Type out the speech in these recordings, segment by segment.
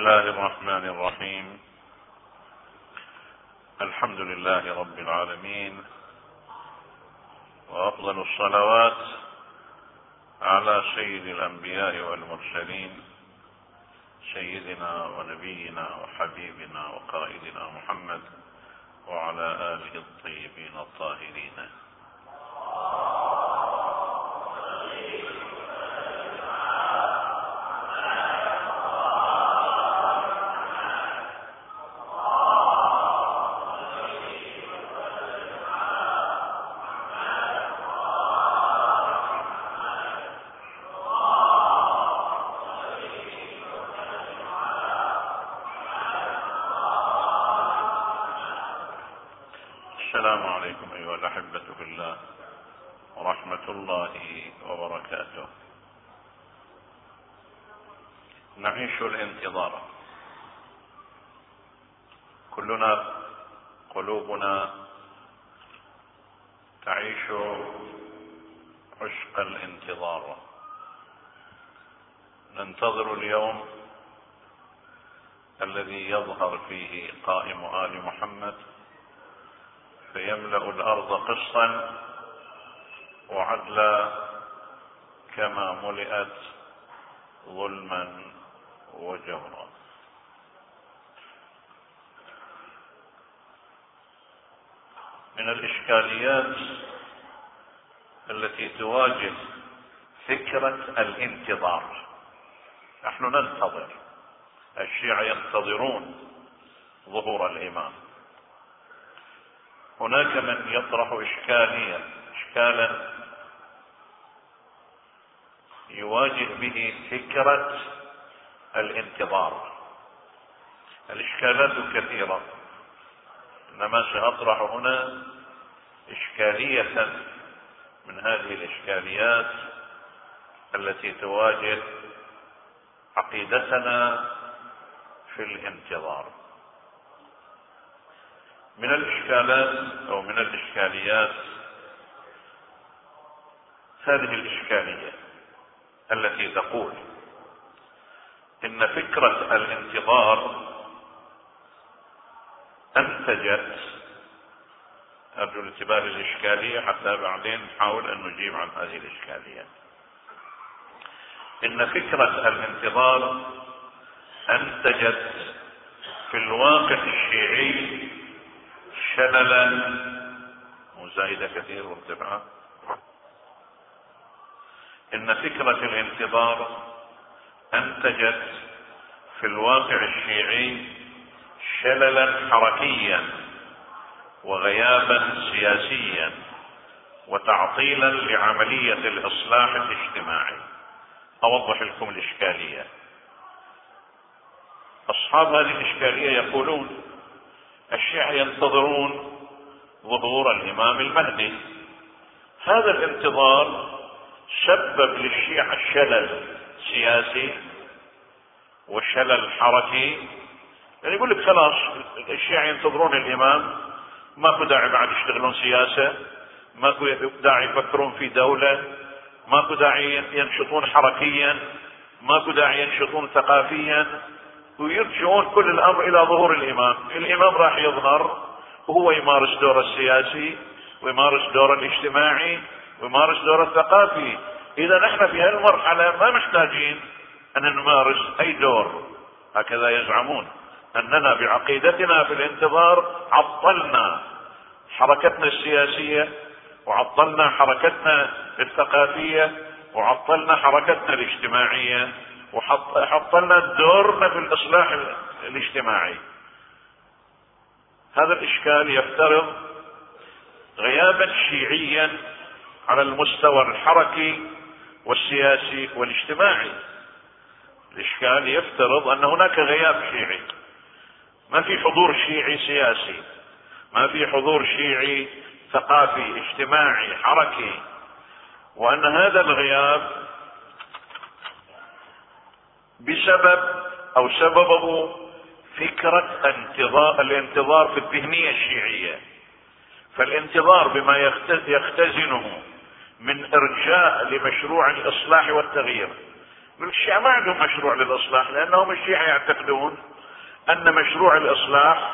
الله الرحمن الرحيم. الحمد لله رب العالمين. وأفضل الصلوات على سيد الأنبياء والمرسلين سيدنا ونبينا وحبيبنا وقائدنا محمد وعلى آله الطيبين الطاهرين السلام عليكم ايها الاحبه في الله ورحمه الله وبركاته الانتظار كلنا قلوبنا تعيش عشق الانتظار. ننتظر اليوم الذي يظهر فيه قائم آل محمد فيملأ الأرض قسطا وعدلا كما ملئت ظلما من الاشكاليات التي تواجه فكرة الانتظار. نحن ننتظر. الشيعة ينتظرون ظهور الإمام. هناك من يطرح اشكاليا اشكالا يواجه به فكرة الانتظار. الإشكالات كثيرة. إنما سأطرح هنا إشكالية من هذه الإشكاليات التي تواجه عقيدتنا في الانتظار. من الإشكالات أو من الإشكاليات هذه الإشكالية التي تقول إن فكرة الانتظار أنتجت ارجو الانتباه للإشكالية حتى بعدين نحاول أن نجيب عن هذه الإشكالية. إن فكرة الانتظار انتجت في الواقع الشيعي شللا مزايدة كثير وارتفاع. إن فكرة الانتظار أنتجت في الواقع الشيعي شللا حركيا. وغيابا سياسيا وتعطيلا لعملية الإصلاح الاجتماعي. أوضح لكم الإشكالية. أصحاب هذه الإشكالية يقولون الشيعة ينتظرون ظهور الإمام المهدي. هذا الانتظار سبب للشيعة شلل سياسي وشلل حركي. يعني يقول لك خلاص الشيعة ينتظرون الإمام ماكو داعي بعد يشتغلون سياسة ماكو داعي يفكرون في دولة ماكو داعي ينشطون حركيا ماكو داعي ينشطون ثقافيا ويرجعون كل الأمر إلى ظهور الإمام. الإمام راح يظهر وهو يمارس دوره السياسي ويمارس دوره الاجتماعي ويمارس دوره الثقافي. إذا نحن في هالمرحلة ما محتاجين أن نمارس أي دور. هكذا يزعمون. اننا بعقيدتنا في الانتظار عطلنا حركتنا السياسية وعطلنا حركتنا الثقافية وعطلنا حركتنا الاجتماعية وحطلنا دورنا في الإصلاح الاجتماعي. هذا الإشكال يفترض غيابا شيعيا على المستوى الحركي والسياسي والاجتماعي. الإشكال يفترض أن هناك غياب شيعي. ما في حضور شيعي سياسي ما في حضور شيعي ثقافي اجتماعي حركي. وأن هذا الغياب بسبب أو سببه فكرة انتظار الانتظار في الذهنية الشيعية. فالانتظار بما يختزنه من إرجاء لمشروع الإصلاح والتغيير. الشيعة ما عندهم مشروع للإصلاح لأنهم الشيعة يعتقدون أن مشروع الإصلاح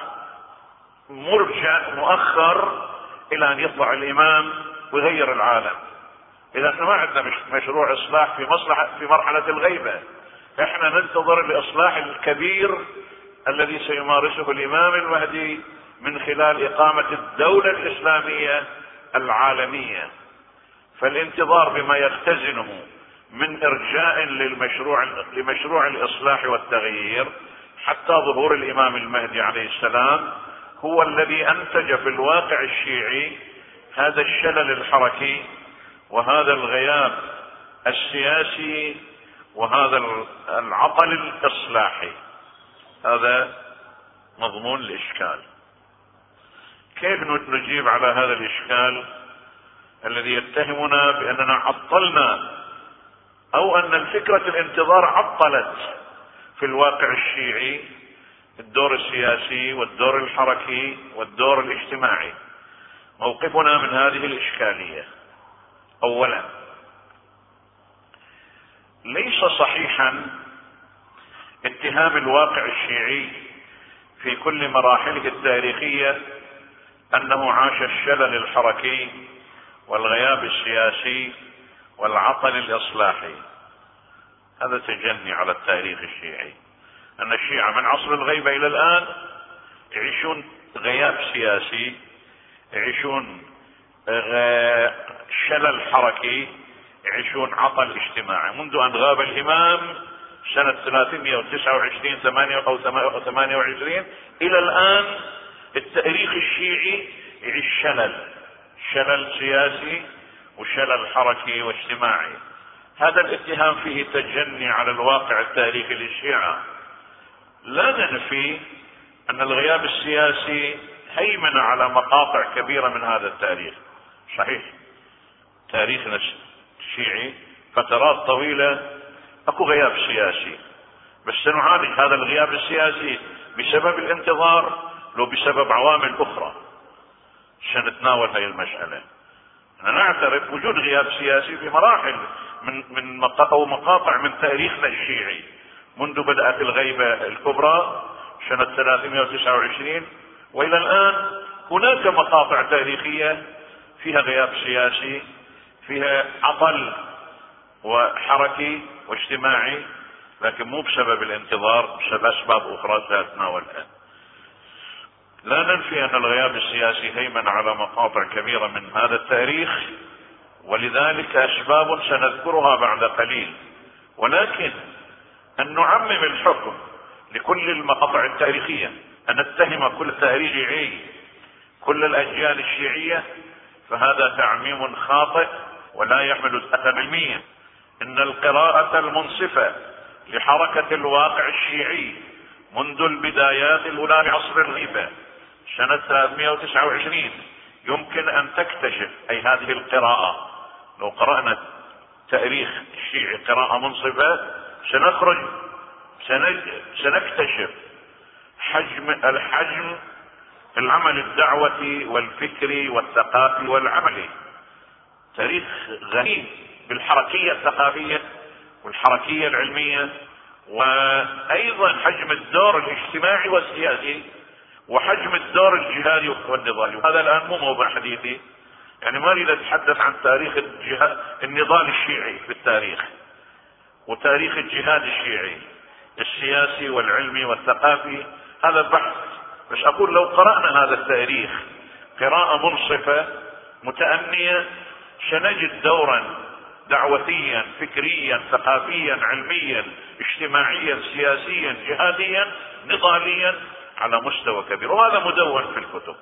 مرجع مؤخر إلى أن يطلع الإمام ويغير العالم. إذا إحنا ما عندنا مشروع إصلاح في مصلحة في مرحلة الغيبة. إحنا ننتظر الإصلاح الكبير الذي سيمارسه الإمام المهدي من خلال إقامة الدولة الإسلامية العالمية. فالانتظار بما يختزنه من إرجاء للمشروع لمشروع الإصلاح والتغيير حتى ظهور الإمام المهدي عليه السلام هو الذي أنتج في الواقع الشيعي هذا الشلل الحركي وهذا الغياب السياسي وهذا العطل الإصلاحي. هذا مضمون الإشكال. كيف نجيب على هذا الإشكال الذي يتهمنا بأننا عطلنا أو أن الفكرة الانتظار عطلت؟ في الواقع الشيعي الدور السياسي والدور الحركي والدور الاجتماعي. موقفنا من هذه الإشكالية. اولا ليس صحيحا اتهام الواقع الشيعي في كل مراحله التاريخية أنه عاش الشلل الحركي والغياب السياسي والعطل الإصلاحي. هذا تجني على التاريخ الشيعي. أن الشيعة من عصر الغيبة إلى الآن يعيشون غياب سياسي يعيشون شلل حركي يعيشون عطل اجتماعي. منذ أن غاب الإمام سنة 329 8 أو 28 إلى الآن التاريخ الشيعي يعيش شلل شلل سياسي وشلل حركي واجتماعي. هذا الاتهام فيه تجني على الواقع التاريخي للشيعة. لا ننفي أن الغياب السياسي هيمن على مقاطع كبيرة من هذا التاريخ. صحيح تاريخنا الشيعي فترات طويلة أكو غياب سياسي. بس سنعالج هذا الغياب السياسي بسبب الانتظار لو بسبب عوامل أخرى. سنتناول هذه المسألة. نعترف وجود غياب سياسي في مراحل من من أو مقاطع من تاريخنا الشيعي. منذ بدأت الغيبة الكبرى سنة 329 وإلى الآن هناك مقاطع تاريخية فيها غياب سياسي فيها عطل وحركي واجتماعي لكن مو بسبب الانتظار بسبب أسباب أخرى ساتناولها لا ننفي أن الغياب السياسي هيمن على مقاطع كبيرة من هذا التاريخ. ولذلك اسباب سنذكرها بعد قليل. ولكن أن نعمم الحكم لكل المقاطع التاريخية أن نتهم كل تاريخي كل الأجيال الشيعية فهذا تعميم خاطئ ولا يحمل علميا إن القراءة المنصفة لحركة الواقع الشيعي منذ البدايات الأولى لعصر الغيبة سنة 329 يمكن أن تكتشف أي هذه القراءة. لو قرأنا تاريخ الشيعي قراءة منصفة سنخرج سنكتشف حجم الحجم العمل الدعوتي والفكري والثقافي والعملي. تاريخ غني بالحركية الثقافية والحركية العلمية وأيضا حجم الدور الاجتماعي والسياسي وحجم الدور الجهادي والنضالي وهذا الآن مو موضوع حديثي. يعني ما أريد أتحدث عن تاريخ الجهاد النضال الشيعي في التاريخ وتاريخ الجهاد الشيعي السياسي والعلمي والثقافي. هذا بحث. بس أقول لو قرأنا هذا التاريخ قراءة منصفة متأنية سنجد دورا دعوتيا فكريا ثقافيا علميا اجتماعيا سياسيا جهاديا نضاليا على مستوى كبير. وهذا مدون في الكتب.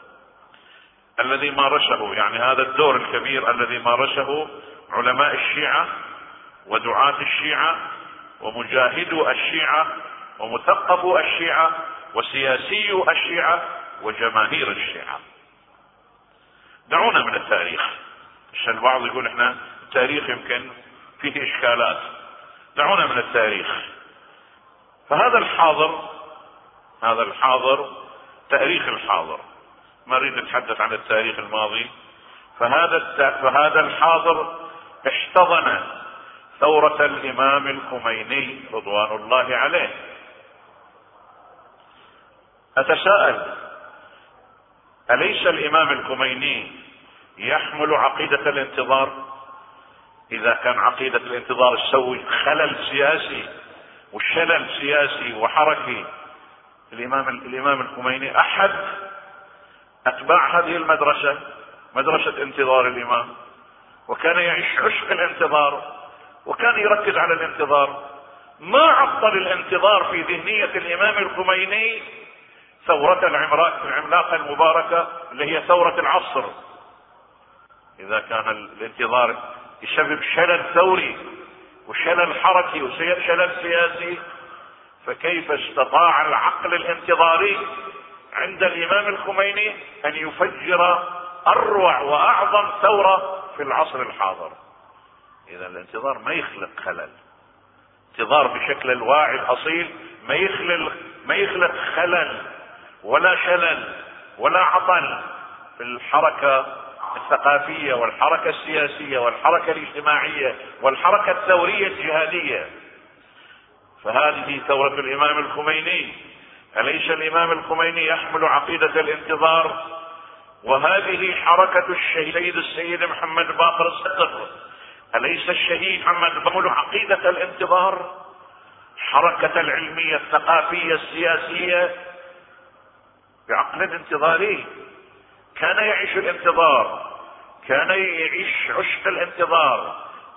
الذي مارسه يعني هذا الدور الكبير الذي مارسه علماء الشيعة ودعاة الشيعة ومجاهدو الشيعة ومثقفو الشيعة وسياسيو الشيعة وجماهير الشيعة. دعونا من التاريخ. عشان البعض يقول إحنا التاريخ يمكن فيه إشكالات. دعونا من التاريخ. فهذا الحاضر هذا الحاضر تاريخ الحاضر. ما أريد أتحدث عن التاريخ الماضي. فهذا فهذا الحاضر احتضن ثورة الإمام الخميني رضوان الله عليه. أتساءل أليس الإمام الخميني يحمل عقيدة الانتظار؟ إذا كان عقيدة الانتظار تسوي خلل سياسي وشلل سياسي وحركي الإمام الإمام الخميني أحد أتباع هذه المدرسة مدرسة انتظار الإمام. وكان يعيش عشق الانتظار وكان يركز على الانتظار. ما عطل الانتظار في ذهنية الإمام الخميني ثورة العملاقة المباركة اللي هي ثورة العصر. إذا كان الانتظار يسبب شلل ثوري وشلل حركي وشلل سياسي فكيف استطاع العقل الانتظاري عند الإمام الخميني أن يفجر أروع وأعظم ثورة في العصر الحاضر. إذا الانتظار ما يخلق خلل. انتظار بشكل الواعي الأصيل ما يخلق ما يخلق خلل ولا شلل ولا عطل في الحركة الثقافية والحركة السياسية والحركة الاجتماعية والحركة الثورية الجهادية. فهذه ثورة الإمام الخميني أليس الإمام الخميني يحمل عقيدة الانتظار؟ وهذه حركة الشهيد السيد محمد باقر الصدر. أليس الشهيد محمد باقر عقيدة الانتظار؟ حركة العلمية الثقافية السياسية بعقل انتظاري. كان يعيش الانتظار كان يعيش عشق الانتظار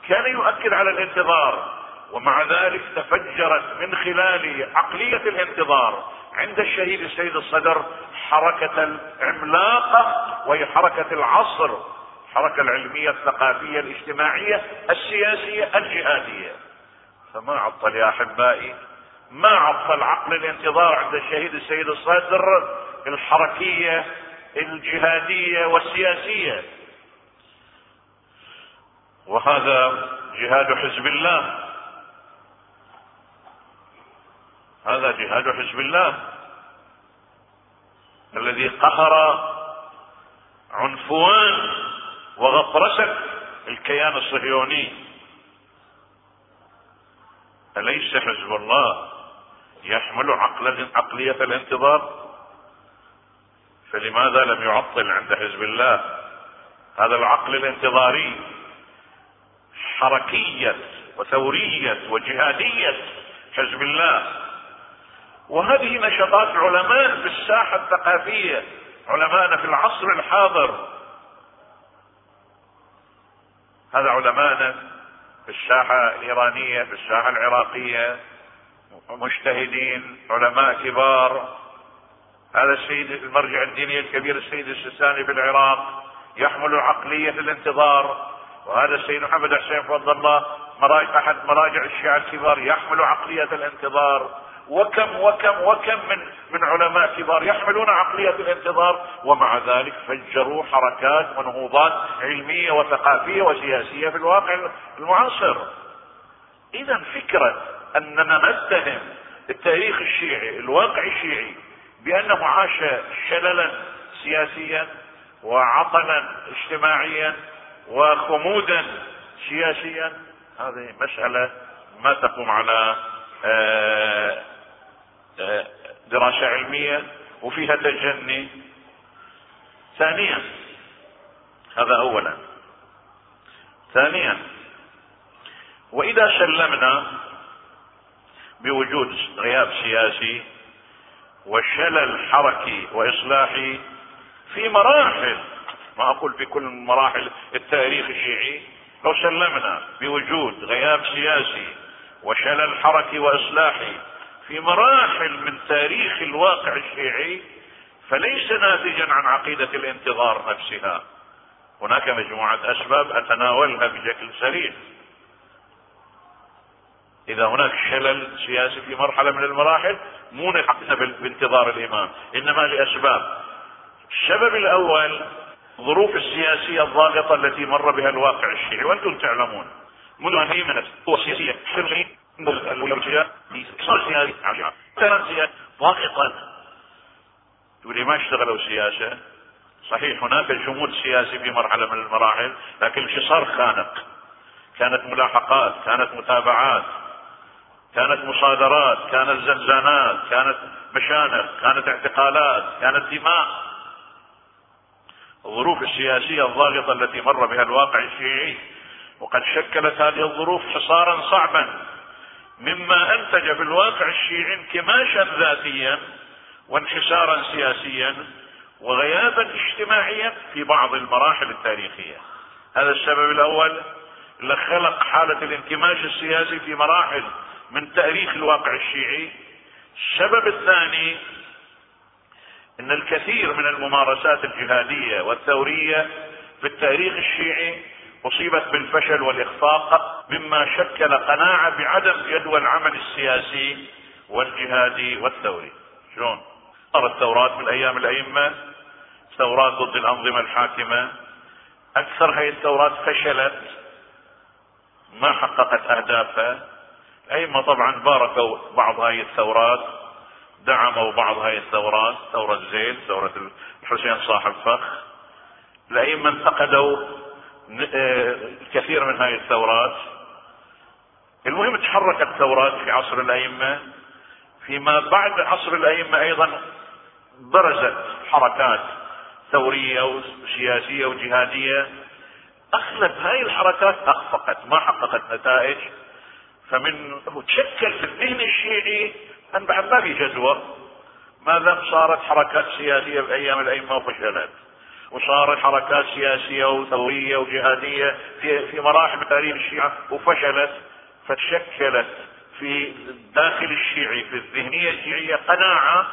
كان يؤكد على الانتظار ومع ذلك تفجرت من خلال عقلية الانتظار عند الشهيد السيد الصدر حركة العملاقة وهي حركة العصر الحركة العلمية الثقافية الاجتماعية السياسية الجهادية. فما عطل يا أحبائي؟ ما عطل عقل الانتظار عند الشهيد السيد الصدر الحركية الجهادية والسياسية؟ وهذا جهاد حزب الله. هذا جهاد حزب الله. الذي قهر عنفوان وغطرسة الكيان الصهيوني. أليس حزب الله يحمل عقل عقلية الانتظار؟ فلماذا لم يعطل عند حزب الله هذا العقل الانتظاري؟ حركية وثورية وجهادية حزب الله. وهذه نشاطات علماء في الساحة الثقافية علماءنا في العصر الحاضر. هذا علماءنا في الساحة الإيرانية في الساحة العراقية مجتهدين علماء كبار. هذا السيد المرجع الديني الكبير السيد السيستاني في العراق يحمل عقلية الانتظار. وهذا السيد محمد حسين فضل الله مراجع أحد مراجع الشيعة الكبار يحمل عقلية الانتظار. وكم وكم وكم من من علماء كبار يحملون عقلية الانتظار ومع ذلك فجروا حركات ونهوضات علمية وثقافية وسياسية في الواقع المعاصر. إذا فكرة أننا نتهم التاريخ الشيعي الواقع الشيعي بانه عاش شللا سياسيا وعطلا اجتماعيا وخمودا سياسيا هذه مسألة ما تقوم على آه، دراسة علمية وفيها تجني. ثانيا هذا اولا. ثانيا وإذا سلمنا بوجود غياب سياسي وشلل حركي وإصلاحي في مراحل ما أقول في كل مراحل التاريخ الشيعي لو سلمنا بوجود غياب سياسي وشلل حركي وإصلاحي في مراحل من تاريخ الواقع الشيعي فليس ناتجا عن عقيدة الانتظار نفسها. هناك مجموعة أسباب أتناولها بشكل سريع. إذا هناك شلل سياسي في مرحلة من المراحل مو نحقنا بانتظار الإمام إنما لأسباب. السبب الأول الظروف السياسية الضاغطة التي مر بها الواقع الشيعي وأنتم تعلمون. منذ أن هي من القوى السياسية ضاغطا تقولي ما اشتغلوا سياسة؟ صحيح هناك جمود سياسي في مرحلة من المراحل لكن الحصار خانق. كانت ملاحقات كانت متابعات كانت مصادرات كانت زنزانات كانت مشانق كانت اعتقالات كانت دماء. الظروف السياسية الضاغطة التي مر بها الواقع الشيعي وقد شكلت هذه الظروف حصارا صعبا. مما أنتج في الواقع الشيعي انكماشا ذاتيا وانحسارا سياسيا وغيابا اجتماعيا في بعض المراحل التاريخية. هذا السبب الأول اللي خلق حالة الانكماش السياسي في مراحل من تاريخ الواقع الشيعي. السبب الثاني إن الكثير من الممارسات الجهادية والثورية في التاريخ الشيعي اصيبت بالفشل والإخفاق مما شكل قناعة بعدم جدوى العمل السياسي والجهادي والثوري. شلون؟ صارت ثورات من أيام الأئمة ثورات ضد الأنظمة الحاكمة. أكثر هذه الثورات فشلت ما حققت أهدافها. الأئمة طبعا باركوا بعض هذه الثورات دعموا بعض هذه الثورات ثورة زيد ثورة الحسين صاحب فخ. الأئمة انتقدوا الكثير من هذه الثورات. المهم تحركت ثورات في عصر الأئمة فيما بعد عصر الأئمة أيضا برزت حركات ثورية وسياسية وجهادية. أغلب هاي الحركات أخفقت ما حققت نتائج. فمن تشكل في الذهن الشيعي أن بعد ما في جدوى ما دام صارت حركات سياسية بايام الأئمة وفشلت. وصارت حركات سياسية وثورية وجهادية في في مراحل تاريخ الشيعة وفشلت فتشكلت في الداخل الشيعي في الذهنية الشيعية قناعة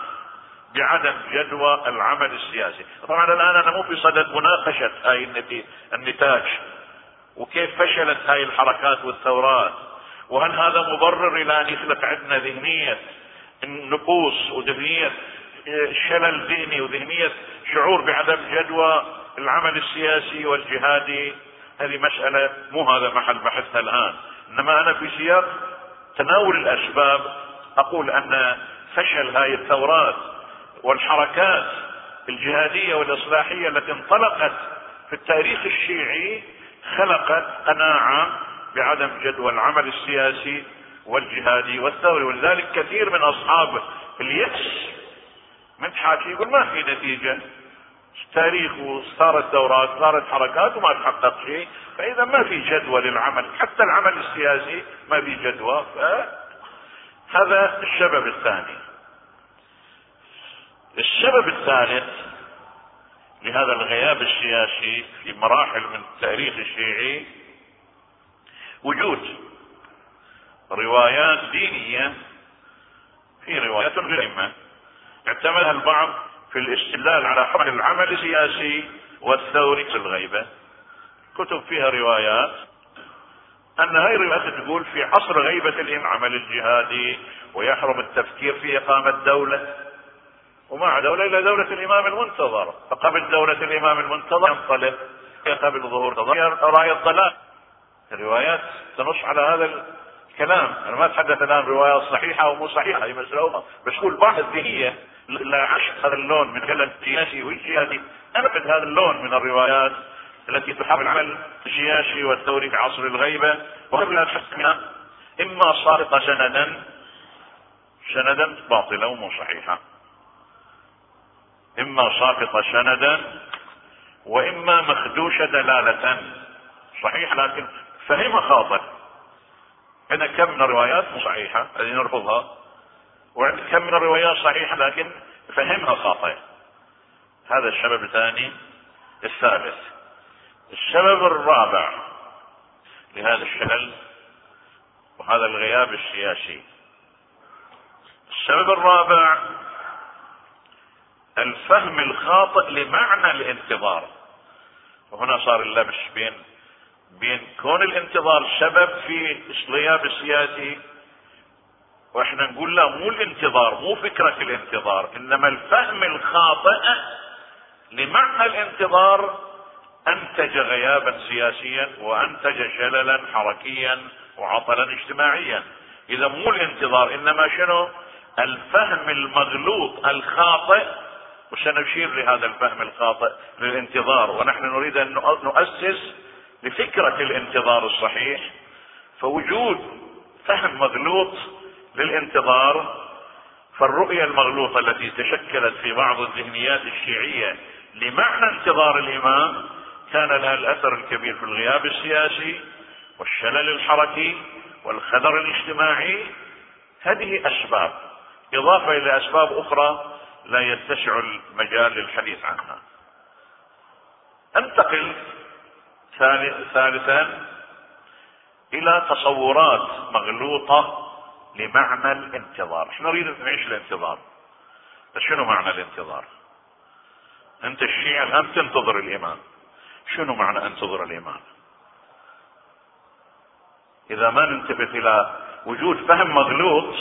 بعدم جدوى العمل السياسي. طبعا الآن أنا مو في صدد مناقشة هاي النتاج وكيف فشلت هاي الحركات والثورات وهل هذا مبرر إلى أن يخلق عندنا ذهنية النقوص وذهنية شلل ذهني وذهنية شعور بعدم جدوى العمل السياسي والجهادي. هذه مسألة مو هذا محل بحثها الآن. إنما أنا في سياق تناول الأسباب. أقول أن فشل هذه الثورات والحركات الجهادية والإصلاحية التي انطلقت في التاريخ الشيعي خلقت قناعة بعدم جدوى العمل السياسي والجهادي والثوري. ولذلك كثير من أصحاب اليأس من حاكي يقول ما في نتيجة. تاريخ وصارت دورات صارت حركات وما تحقق شيء. فإذا ما في جدوى للعمل حتى العمل السياسي ما في جدوى. هذا السبب الثاني. السبب الثالث لهذا الغياب السياسي في مراحل من التاريخ الشيعي وجود روايات دينية في روايات غير اعتمدها البعض في الاستدلال على حكم العمل السياسي والثوري في الغيبة. كتب فيها روايات أن هاي الروايات تقول في عصر غيبة العمل الجهادي ويحرم التفكير في إقامة دولة وما دولة الا دولة الإمام المنتظر. فقبل دولة الإمام المنتظر ينطلق قبل ظهور رأي الضلال. الروايات تنص على هذا الكلام. أنا ما أتحدث الآن روايات صحيحة أو مو صحيحة هي أخرى. بس كل بعض الذهنية لا عشق هذا اللون من الكلام السياسي والجهادي انبذ هذا اللون من الروايات التي تحب العمل السياسي والثوري في عصر الغيبة. وقبل أن إما صادقة سندا سندا باطلة ومو صحيحة إما ساقطة سندا وإما مخدوشة دلالة صحيح. لكن فهم خاطئ. عندنا كم من الروايات مو صحيحة هذه نرفضها وعندك كم من الروايات صحيحة لكن فهمها خاطئ. هذا السبب الثاني الثالث السبب الرابع لهذا الشلل وهذا الغياب السياسي. السبب الرابع الفهم الخاطئ لمعنى الانتظار. وهنا صار اللبس بين بين كون الانتظار سبب في الغياب السياسي وإحنا نقول لا مو الانتظار مو فكرة الانتظار إنما الفهم الخاطئ لمعنى الانتظار أنتج غيابا سياسيا وأنتج شللا حركيا وعطلا اجتماعيا. إذا مو الانتظار إنما شنو؟ الفهم المغلوط الخاطئ. وسنشير لهذا الفهم الخاطئ للانتظار. ونحن نريد أن نؤسس لفكرة الانتظار الصحيح. فوجود فهم مغلوط للانتظار فالرؤية المغلوطة التي تشكلت في بعض الذهنيات الشيعية لمعنى انتظار الإمام كان لها الأثر الكبير في الغياب السياسي والشلل الحركي والخدر الاجتماعي. هذه أسباب إضافة إلى أسباب أخرى لا يتسع المجال للحديث عنها. انتقل ثالثا إلى تصورات مغلوطة لمعنى الانتظار. إحنا نريد نعيش الانتظار؟ شنو معنى الانتظار؟ أنت الشيعة الآن تنتظر الامام شنو معنى أنتظر الامام إذا ما ننتبه إلى وجود فهم مغلوط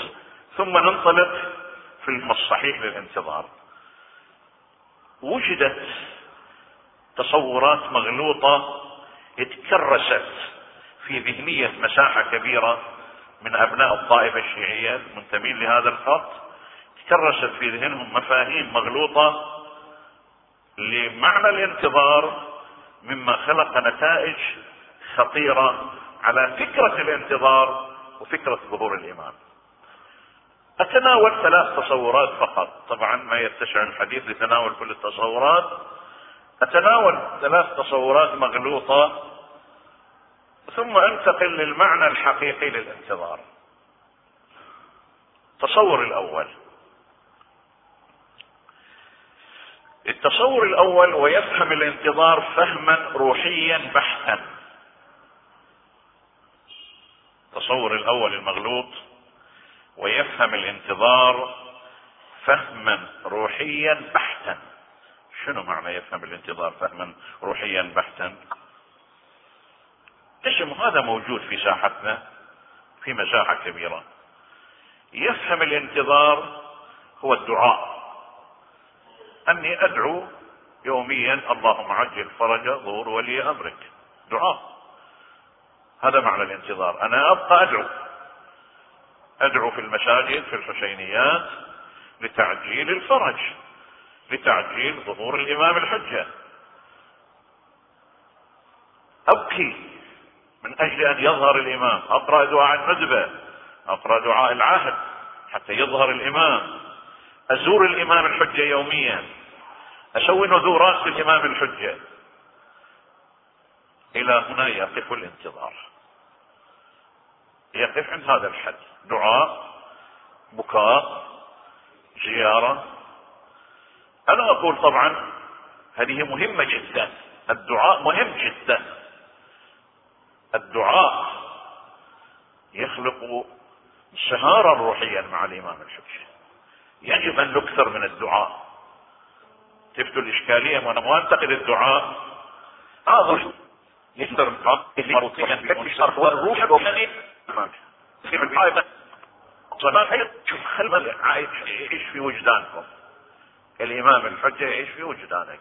ثم ننطلق في الصحيح للانتظار. وجدت تصورات مغلوطة اتكرست في ذهنية مساحة كبيرة. من أبناء الطائفة الشيعية المنتمين لهذا الخط تكرست في ذهنهم مفاهيم مغلوطة لمعنى الانتظار مما خلق نتائج خطيرة على فكرة الانتظار وفكرة ظهور الإمام أتناول ثلاث تصورات فقط. طبعا ما يتسع الحديث لتناول كل التصورات. أتناول ثلاث تصورات مغلوطة ثم انتقل للمعنى الحقيقي للانتظار التصور الأول. التصور الأول ويفهم الانتظار فهما روحيا بحتا. التصور الأول المغلوط ويفهم الانتظار فهما روحيا بحتا. شنو معنى يفهم الانتظار فهما روحيا بحتا؟ الاسم هذا موجود في ساحتنا في مساحة كبيرة. يفهم الانتظار هو الدعاء. أني أدعو يوميا اللهم عجل فرج ظهور ولي أمرك. دعاء. هذا معنى الانتظار. أنا أبقى أدعو. أدعو في المساجد في الحسينيات لتعجيل الفرج لتعجيل ظهور الإمام الحجة. أبكي. من أجل أن يظهر الإمام. اقرا دعاء الندبه اقرا دعاء العهد حتى يظهر الإمام. أزور الإمام الحجة يوميا. أسوي نذورات للامام الحجة. إلى هنا يقف الانتظار. يقف عند هذا الحد. دعاء بكاء زيارة. أنا أقول طبعا هذه مهمة جدا. الدعاء مهم جدا. الدعاء يخلق شهارة روحيا مع الإمام الحجة يجب أن نكثر من الدعاء. تفتوا الإشكالية وأنا ما أنتقد الدعاء هذا يكثر من والروح الروحاني شوف خل يعيش في وجدانكم؟ الإمام الحجة يعيش في وجدانك؟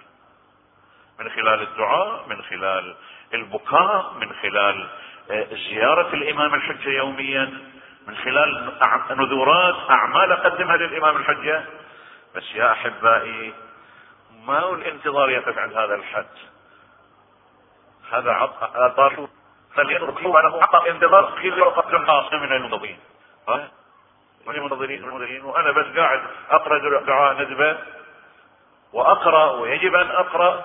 من خلال الدعاء من خلال البكاء من خلال آه، زيارة الإمام الحجة يوميا من خلال نذورات أعمال أقدمها للإمام الحجة. بس يا أحبائي ما هو الانتظار يقف عند هذا الحد هذا عطاء فليركوا له عطاء انتظار في وقت خاص من المنظرين. المنظرين المنظرين. وأنا بس قاعد أقرأ دعاء ندبة وأقرأ ويجب أن أقرأ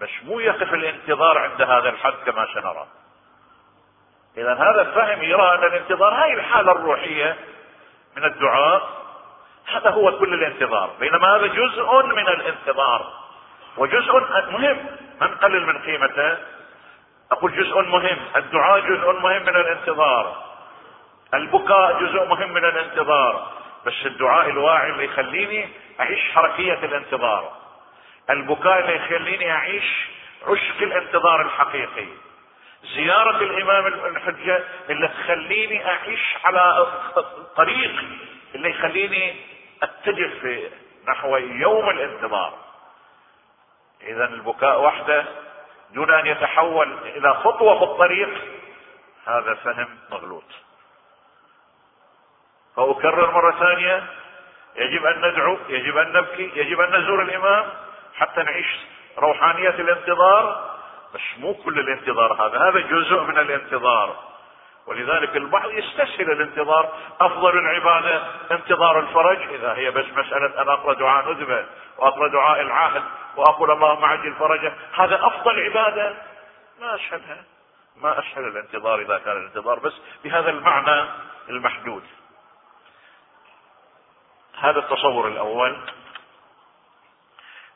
بس مو يقف الانتظار عند هذا الحد كما سنرى. اذا هذا الفهم يرى أن الانتظار هاي الحالة الروحية من الدعاء هذا هو كل الانتظار. بينما هذا جزء من الانتظار. وجزء مهم. ما نقلل من قيمته؟ أقول جزء مهم. الدعاء جزء مهم من الانتظار. البكاء جزء مهم من الانتظار. بس الدعاء الواعي اللي يخليني أعيش حركية الانتظار. البكاء اللي يخليني اعيش عشق الانتظار الحقيقي. زيارة الإمام الحجة اللي تخليني أعيش على الطريق اللي يخليني أتجه في نحو يوم الانتظار. اذا البكاء وحده دون أن يتحول إلى خطوة في الطريق هذا فهم مغلوط. فأكرر مرة ثانية يجب أن ندعو يجب أن نبكي يجب أن نزور الإمام. حتى نعيش روحانية الانتظار بس مو كل الانتظار هذا هذا جزء من الانتظار. ولذلك البعض يستسهل الانتظار أفضل العبادة انتظار الفرج. إذا هي بس مسألة أن أقرأ دعاء ندبه وأقرأ دعاء العهد وأقول اللهم عجل فرجه هذا أفضل عبادة. ما اسهلها ما اسهل الانتظار إذا كان الانتظار بس بهذا المعنى المحدود. هذا التصور الأول.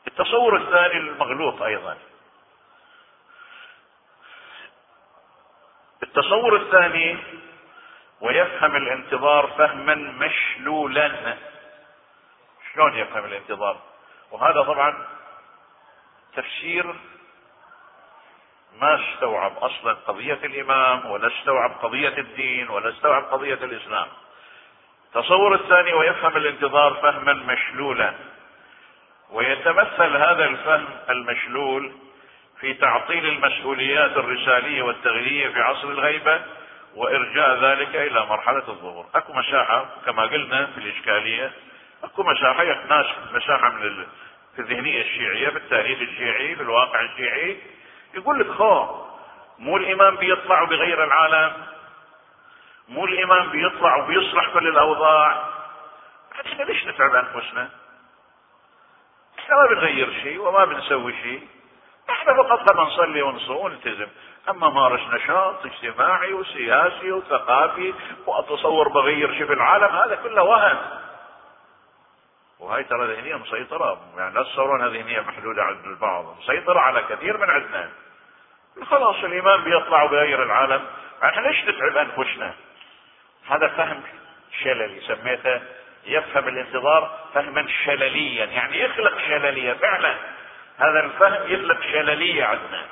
التصور الثاني المغلوط أيضا. التصور الثاني ويفهم الانتظار فهما مشلولا. شلون يفهم الانتظار؟ وهذا طبعا تفسير ما استوعب أصلا قضية الإمام ولا استوعب قضية الدين ولا استوعب قضية الإسلام. تصور الثاني ويفهم الانتظار فهما مشلولا. ويتمثل هذا الفهم المشلول في تعطيل المسؤوليات الرسالية والتغييريه في عصر الغيبة وإرجاء ذلك إلى مرحلة الظهور. أكو مساحه كما قلنا في الإشكالية أكو مساحه ناس مساحه من في الذهنية الشيعية في التاريخ الشيعي في الواقع الشيعي يقول لك خو مو الإمام بيطلع وبيغير العالم مو الإمام بيطلع وبيصلح كل الأوضاع إحنا ليش نتعب أنفسنا؟ إحنا ما بنغير شيء وما بنسوي شيء. إحنا فقط لما نصلي ونصوم ونلتزم. أما مارس نشاط اجتماعي وسياسي وثقافي وأتصور بغير شيء في العالم هذا كله وهم. وهي ترى ذهنية مسيطرة. يعني لا تصورون ذهنية محدودة عند البعض. مسيطرة على كثير من عندنا. خلاص الإمام بيطلع وبيغير العالم. إحنا ليش نتعب أنفسنا؟ هذا فهم شللي سميته يفهم الانتظار فهما شلليا يعني يخلق شللية فعلا هذا الفهم يخلق شللية عندنا.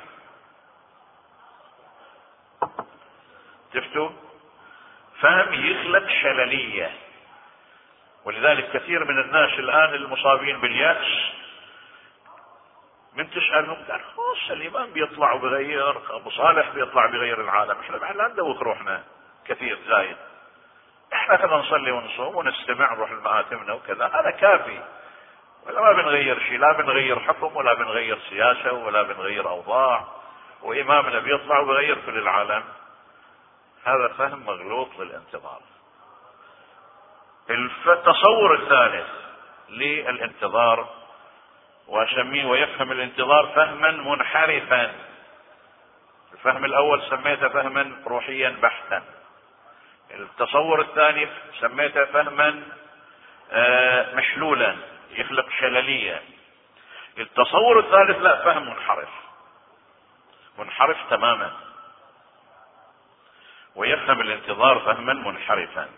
شفتوا؟ فهم يخلق شللية. ولذلك كثير من الناس الآن المصابين باليأس من تسألهم قال خلاص الإمام بيطلع وبغير أبو صالح بيطلع بغير العالم إحنا لا ندوخ روحنا. كثير زايد. كنا نصلي ونصوم ونستمع نروح المآتمنا وكذا هذا كافي. ولا ما بنغير شيء لا بنغير حكم ولا بنغير سياسة ولا بنغير أوضاع. وإمامنا بيطلع وبغير كل العالم. هذا فهم مغلوط للانتظار. التصور الثالث للانتظار وأسميه ويفهم الانتظار فهما منحرفا. الفهم الأول سميته فهما روحيا بحتا. التصور الثاني سميته فهما آه، مشلولا يخلق شلليه التصور الثالث لا فهم منحرف. منحرف تماما. ويفهم الانتظار فهما منحرفا.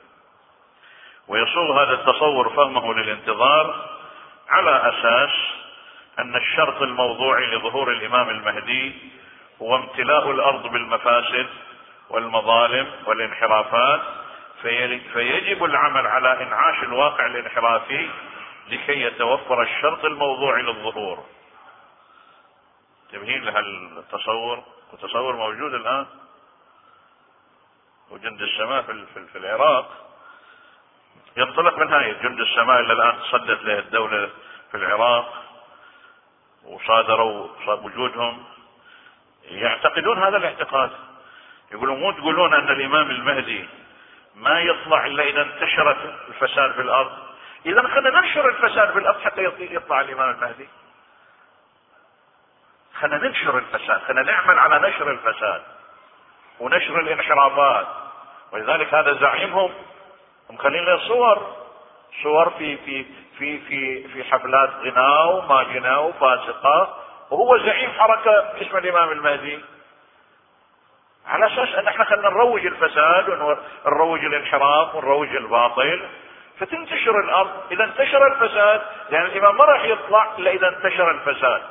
ويصوغ هذا التصور فهمه للانتظار على أساس أن الشرط الموضوعي لظهور الإمام المهدي هو امتلاء الأرض بالمفاسد والمظالم والانحرافات فيجب العمل على إنعاش الواقع الانحرافي لكي يتوفر الشرط الموضوعي للظهور. تمهين لهالتصور التصور موجود الآن. وجند السماء في, في العراق. ينطلق من هاي جند السماء اللي الآن تصدت له الدولة في العراق. وصادروا وجودهم. يعتقدون هذا الاعتقاد. يقولون مو تقولون أن الإمام المهدي ما يطلع إلا إذا انتشرت الفساد في الأرض؟ إذا خلينا ننشر الفساد في الأرض حتى يطلع الإمام المهدي. خلينا ننشر الفساد خلينا نعمل على نشر الفساد ونشر الانحرافات. ولذلك هذا زعيمهم. مخلين له صور. صور في في في في في حفلات غناء وماجنة وفاسقة. وهو زعيم حركة اسمها الإمام المهدي. على أساس أن إحنا خلينا نروج الفساد ونروج الانحراف ونروج الباطل. فتنتشر الأرض إذا انتشر الفساد لأن يعني الإمام ما راح يطلع إلا إذا انتشر الفساد.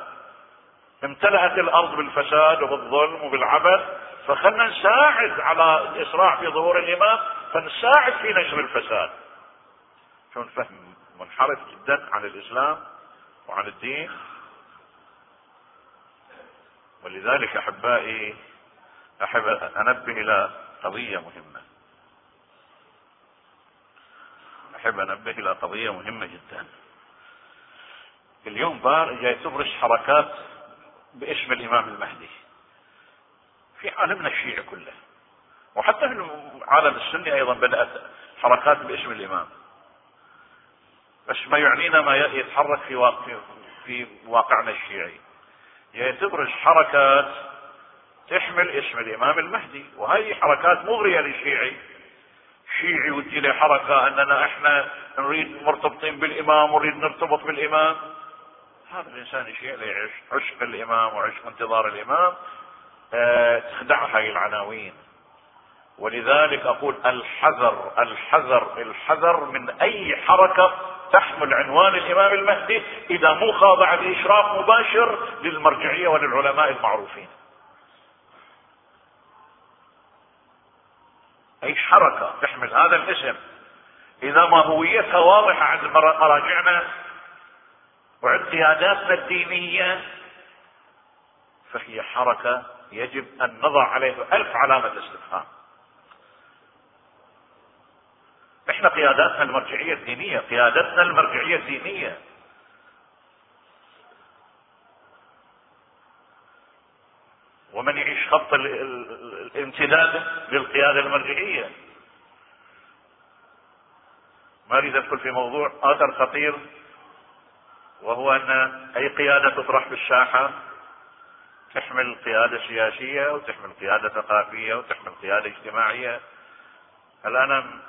امتلأت الأرض بالفساد وبالظلم وبالعبث. فخلنا نساعد على الإسراع في ظهور الإمام فنساعد في نشر الفساد. شلون فهم منحرف جدا عن الإسلام وعن الدين؟ ولذلك أحبائي أحب أنبه إلى قضية مهمة. أحب أنبه إلى قضية مهمة جدا. اليوم بار جاي تبرز حركات باسم الإمام المهدي. في عالمنا الشيعي كله. وحتى في العالم السني أيضا بدأت حركات باسم الإمام. بس ما يعنينا ما يتحرك في واقع في واقعنا الشيعي. يعني تبرز حركات تحمل اسم الامام المهدي. وهذه حركات مغرية للشيعي. شيعي وتجي له حركة أننا إحنا نريد مرتبطين بالإمام ونريد نرتبط بالإمام. هذا الإنسان الشيعي لا يعيش عشق الإمام وعشق انتظار الإمام. أه تخدع هاي العناوين. ولذلك أقول الحذر الحذر الحذر من أي حركة تحمل عنوان الإمام المهدي إذا مو خاضعه لإشراف مباشر للمرجعية وللعلماء المعروفين. أي حركة تحمل هذا الاسم. إذا ما هويتها واضحة عند مراجعنا وعند قياداتنا الدينيه فهي حركة يجب أن نضع عليها ألف علامة استفهام. إحنا قياداتنا المرجعية الدينية قيادتنا المرجعية الدينية. ومن يعيش خط الامتداد للقياده المرجعيه ما أريد أدخل في موضوع اخر خطير وهو أن أي قيادة تطرح في الساحه تحمل قيادة سياسية وتحمل قيادة ثقافية وتحمل قيادة اجتماعية. الآن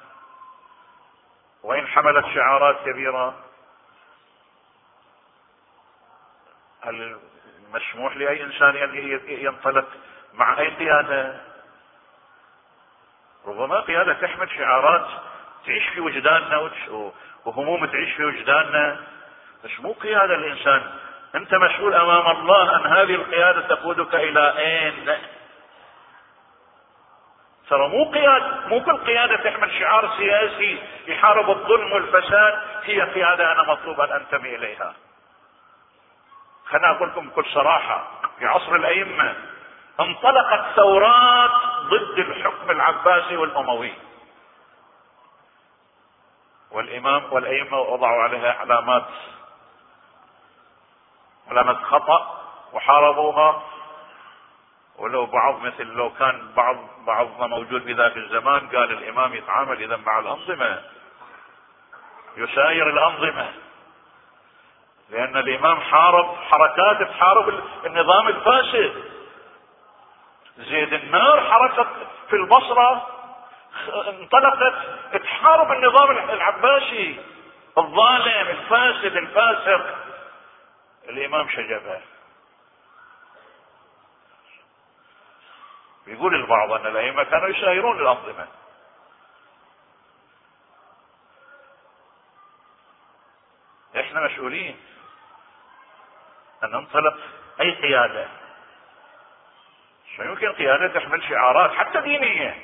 وإن حملت شعارات كبيرة هل مسموح لأي إنسان أن ينطلق مع أي قيادة؟ ربما قيادة تحمل شعارات تعيش في وجداننا وهموم تعيش في وجداننا. بس مو قيادة الإنسان. أنت مسؤول أمام الله أن هذه القيادة تقودك إلى أين؟ ترى مو قيادة مو كل قيادة تحمل شعار سياسي يحارب الظلم والفساد. هي قيادة أنا مطلوب أن أنتمي إليها. خلنا أقول لكم بكل صراحة في عصر الأئمة انطلقت ثورات ضد الحكم العباسي والأموي. والإمام والأئمة وضعوا عليها علامات علامات خطأ وحاربوها. ولو بعض مثل لو كان بعض بعضنا موجود في ذاك الزمان قال الإمام يتعامل إذا مع الأنظمة. يساير الأنظمة. لأن الإمام حارب حركات تحارب النظام الفاسد زيد النار حركه في البصرة انطلقت تحارب النظام العباسي الظالم الفاسد الفاسق. الإمام شجبة. يقول البعض أن الأئمة كانوا يسايرون الأنظمة. إحنا مسؤولين أن ننطلق أي قيادة. مش يمكن قياده تحمل شعارات حتى دينية.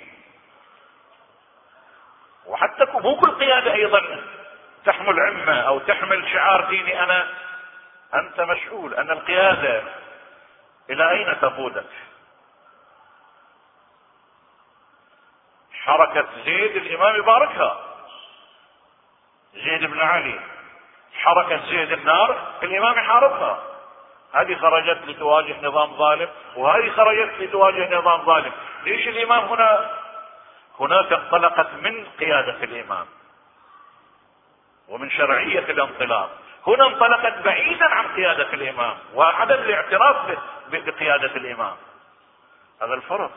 وحتى مو كل قيادة أيضا تحمل عمة أو تحمل شعار ديني. أنا أنت مسؤول أن القيادة إلى أين تقودك؟ حركة زيد الإمام يباركها. زيد بن علي. حركة زيد النار الإمام يحاربها هذه خرجت لتواجه نظام ظالم وهذه خرجت لتواجه نظام ظالم. ليش الإمام هنا؟ هناك انطلقت من قيادة الإمام ومن شرعية الانطلاق. هنا انطلقت بعيدا عن قيادة الإمام وعدم الاعتراف بقيادة الإمام. هذا الفرق.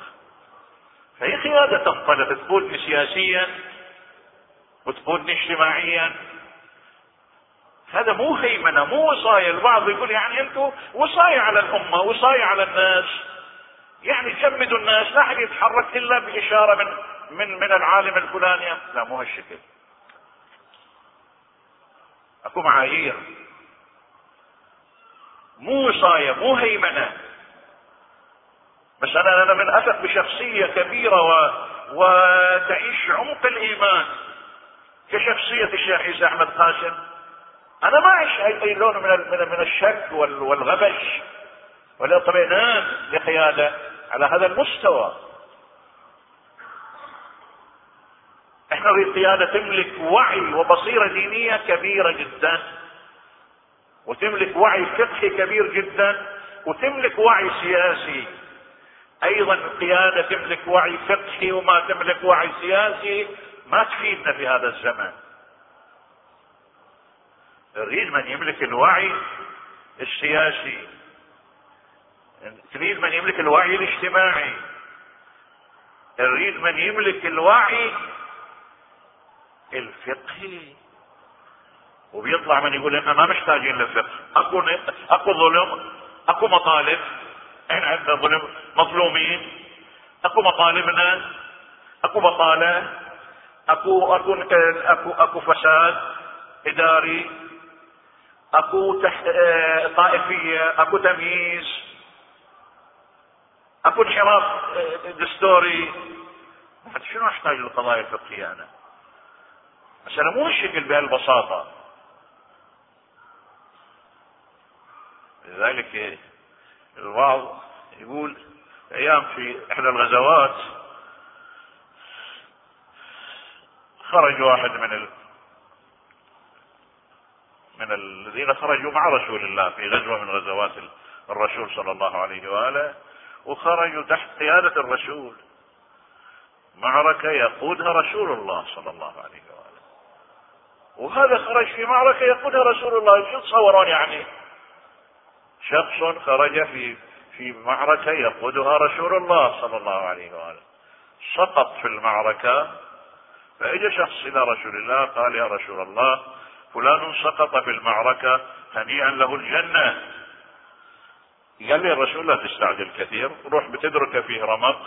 فهي قيادة تنطلق تقودني سياسيا وتقودني اجتماعيا. هذا مو هيمنة مو وصاية البعض يقول يعني أنتم وصاية على الأمة وصاية على الناس. يعني جمدوا الناس لا أحد يتحرك إلا بإشارة من من من العالم الفلاني. لا مو هالشكل. أكو معايير. مو وصاية مو هيمنة. بس أنا أنا من أثق بشخصية كبيرة و... وتعيش عمق الإيمان. كشخصية الشيخ عيسى أحمد قاسم. أنا ما أعيش اي لون من من الشك والغبش. والاطمئنان لقياده على هذا المستوى. إحنا نريد قيادة تملك وعي وبصيرة دينية كبيرة جدا. وتملك وعي فقهي كبير جدا. وتملك وعي سياسي. أيضا القيادة تملك وعي فقهي وما تملك وعي سياسي ما تفيدنا في هذا الزمن نريد من يملك الوعي السياسي. تريد من يملك الوعي الاجتماعي. نريد من يملك الوعي الفقهي. وبيطلع من يقول إحنا ما محتاجين للفقه. أكو أكو ظلم أكو مطالب. إحنا عندنا ظلم مظلومين. أكو مطالبنا أكو بطالة أكو أكو أكو أكو فساد إداري. أكو آه طائفية أكو تمييز أكو انحراف آه دستوري شنو أحتاج للقضايا الفقهيه أنا؟ مسألة مو الشكل بهالبساطة لذلك البعض يقول أيام في إحدى الغزوات خرج واحد من. من الذين خرجوا مع رسول الله في غزوة من غزوات الرسول صلى الله عليه وآله وخرجوا تحت قيادة الرسول. معركة يقودها رسول الله صلى الله عليه وآله. وهذا خرج في معركة يقودها رسول الله. شو تصورون يعني؟ شخص خرج في في معركة يقودها رسول الله صلى الله عليه وآله. سقط في المعركة فإجا شخص إلى رسول الله قال يا رسول الله فلان سقط في المعركة هنيئا له الجنة. قال لي الرسول لا تستعجل كثير روح بتدرك فيه رمق.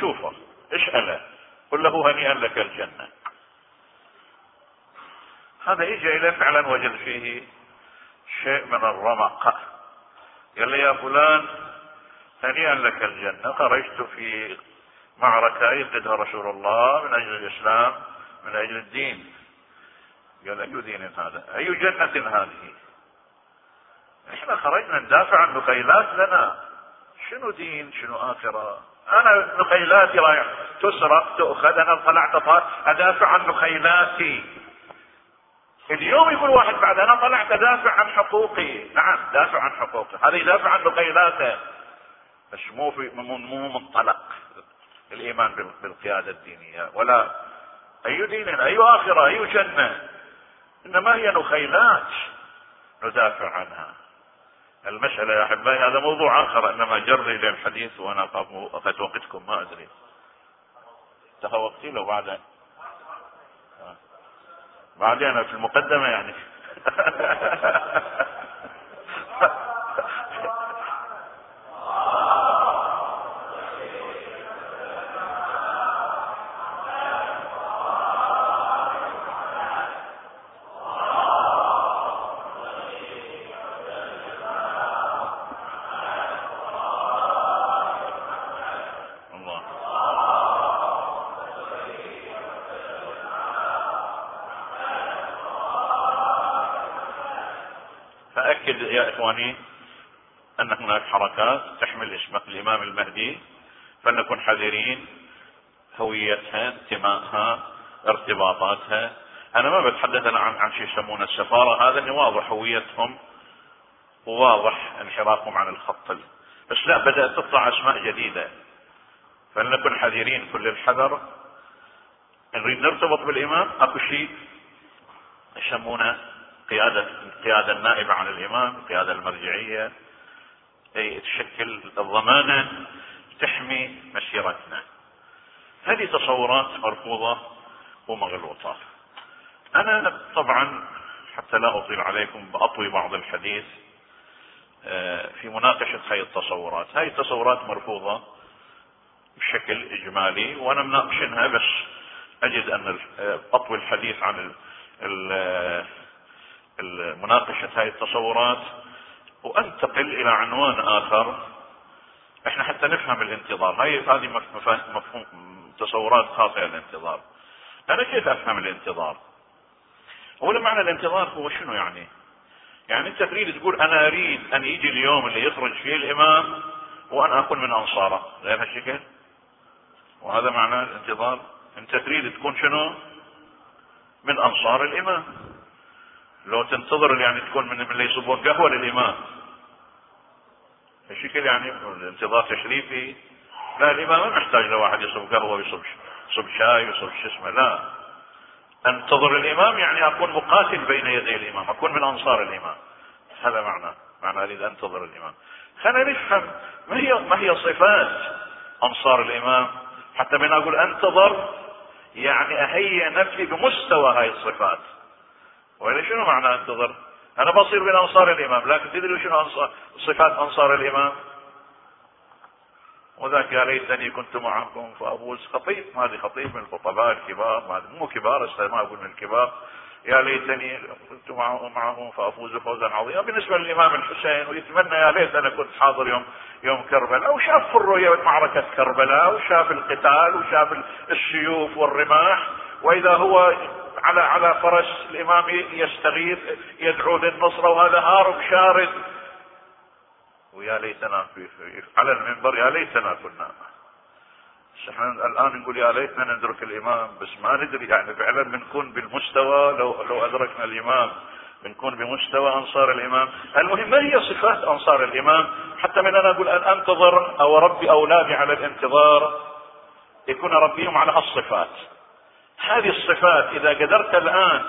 شوفه اسأله قل له هنيئا لك الجنة. هذا اجى اليه فعلا وجد فيه شيء من الرمق. قال لي يا فلان هنيئا لك الجنة. خرجت في معركة يقدها رسول الله من أجل الإسلام من أجل الدين. قال أي دين هذا؟ أي جنة هذه؟ إحنا خرجنا ندافع عن نخيلات لنا. شنو دين؟ شنو آخرة؟ أنا نخيلاتي رايح تسرق تؤخذ أنا طلعت أدافع عن نخيلاتي اليوم يقول واحد بعد أنا طلعت أدافع عن حقوقي. نعم دافع عن حقوقي. هذا يدافع عن بقيلاته بس مو في مو منطلق الإيمان بالقيادة الدينية. ولا أي دين؟ أي آخرة؟ أي جنة؟ إنما هي نخيلات ندافع عنها. المسألة يا أحبائي هذا موضوع آخر إنما جرني إلى الحديث وأنا أخذت وقتكم ما أدري. تفوقتي لو بعد؟ بعدين في المقدمة يعني. إخواني أن هناك حركات تحمل اسم الإمام المهدي فلنكن حذرين هويتها انتمائها ارتباطاتها. أنا ما بتحدث أنا عن عن شيء يسمونه السفارة هذا انه واضح هويتهم وواضح انحرافهم عن الخط. بس لا بدأت تطلع أسماء جديدة. فلنكن حذرين كل الحذر. نريد نرتبط بالإمام؟ أكو شيء يسمونه قيادة القيادة النائبة عن الإمام القيادة المرجعية. أي تشكل الضمانة تحمي مسيرتنا. هذه تصورات مرفوضة ومغلوطة. أنا طبعا حتى لا أطيل عليكم بأطوي بعض الحديث آه، في مناقشة هذه التصورات. هذه التصورات مرفوضة بشكل إجمالي وأنا مناقشنها بس أجد أن آه، أطوي الحديث عن مناقشة هذه التصورات وأنتقل إلى عنوان آخر. إحنا حتى نفهم الانتظار. هاي هذه مفهوم تصورات خاطئة الانتظار. أنا كيف أفهم الانتظار؟ اولا معنى الانتظار هو شنو يعني؟ يعني أنت تريد تقول أنا أريد أن يجي اليوم اللي يخرج فيه الإمام وأنا أكون من أنصاره. غير هالشكل؟ وهذا معناه الانتظار. أنت تريد تكون شنو؟ من أنصار الإمام. لو تنتظر يعني تكون من اللي يصبون قهوة للإمام. الشكل يعني انتظار تشريفي. لا الإمام ما محتاج لواحد يصب قهوة ويصب يصب شاي ويصب شو اسمه لا. انتظر الإمام يعني أكون مقاتل بين يدي الإمام أكون من أنصار الإمام. هذا معنى معنى أريد أنتظر الإمام. خلينا نفهم ما هي ما هي صفات أنصار الإمام. حتى من أقول أنتظر يعني أهيئ نفسي بمستوى هاي الصفات. والا شنو معنى انتظر؟ أنا بصير من أنصار الإمام لكن تدري شنو أنصار صفات أنصار الإمام؟ وذاك يا ليتني كنت معكم فافوز خطيب هذه خطيب من الخطباء الكبار ما مو كبار ما أقول من الكبار يا ليتني كنت معهم فأفوز فوزا عظيما بالنسبة للإمام الحسين ويتمنى يا ليت أنا كنت حاضر يوم يوم كربلاء وشاف في الرؤيا معركه كربلاء وشاف القتال وشاف السيوف والرماح وإذا هو على على فرس الإمام يستغيث يدعو للنصره وهذا هارب شارد. ويا ليتنا في, في على المنبر يا ليتنا كنا. إحنا الآن نقول يا ليتنا ندرك الإمام بس ما ندري يعني فعلا بنكون بالمستوى لو لو أدركنا الإمام بنكون بمستوى أنصار الإمام. المهم ما هي صفات أنصار الإمام؟ حتى من أنا أقول أن أنتظر أو اربي اولادي على الانتظار يكون اربيهم على هالصفات هذه الصفات إذا قدرت الآن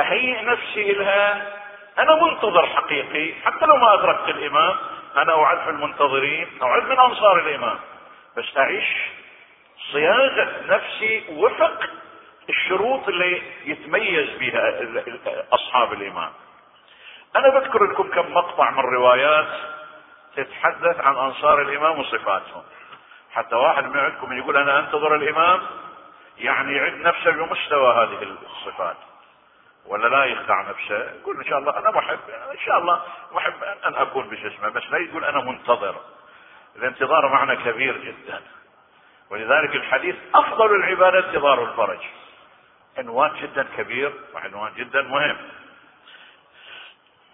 اهيئ نفسي لها أنا منتظر حقيقي حتى لو ما أدركت الإمام أنا اعد في المنتظرين أعد من أنصار الإمام. بس أعيش صياغة نفسي وفق الشروط اللي يتميز بها أصحاب الإمام. أنا بذكر لكم كم مقطع من روايات تتحدث عن أنصار الإمام وصفاتهم. حتى واحد من عندكم يقول أنا أنتظر الإمام يعني يعد نفسه بمستوى هذه الصفات. ولا لا يخدع نفسه؟ يقول إن شاء الله أنا محب إن شاء الله محب أن أكون بجسمه بس لا يقول أنا منتظر. الانتظار معنى كبير جدا. ولذلك الحديث أفضل العبادة انتظار الفرج. عنوان جدا كبير وعنوان جدا مهم.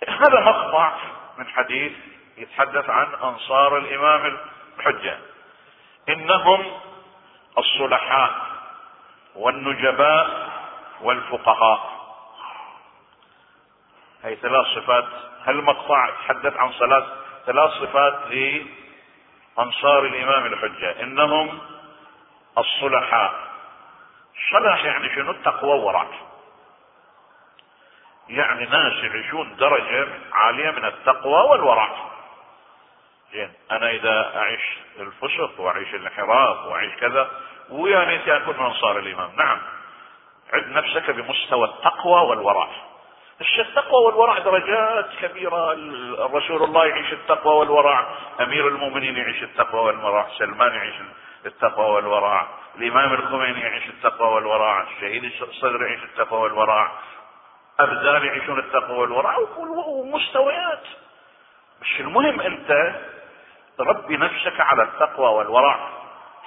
هذا مقطع من حديث يتحدث عن أنصار الإمام الحجة. إنهم الصلحاء. والنجباء والفقهاء. هي ثلاث صفات. هل المقطع يتحدث عن ثلاث ثلاث صفات لأنصار الإمام الحجة. إنهم الصلحاء. صلح يعني شنو؟ التقوى ورع يعني ناس يعيشون درجة عالية من التقوى والورع زين أنا إذا أعيش الفسق وأعيش الانحراف وأعيش كذا ويا ريت اكون من انصار الإمام. نعم. عد نفسك بمستوى التقوى والورع التقوى والورع درجات كبيرة. الرسول الله يعيش التقوى والورع أمير المؤمنين يعيش التقوى والورع سلمان يعيش التقوى والورع الإمام الخميني يعيش التقوى والورع الشهيد الصدر يعيش التقوى والورع ابدال يعيشون التقوى والورع ومستويات. مش المهم أنت تربي نفسك على التقوى والورع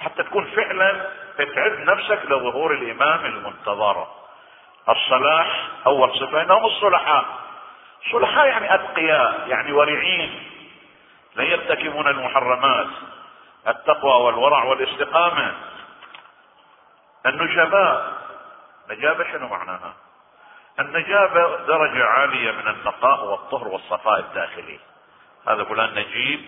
حتى تكون فعلا تعد نفسك لظهور الإمام المنتظر الصلاح أول صفة إنهم الصلحاء. صلحاء يعني أتقياء يعني ورعين. لا يرتكبون المحرمات التقوى والورع والاستقامة. النجباء نجابة شنو معناها؟ النجابة درجة عالية من النقاء والطهر والصفاء الداخلي. هذا فلان نجيب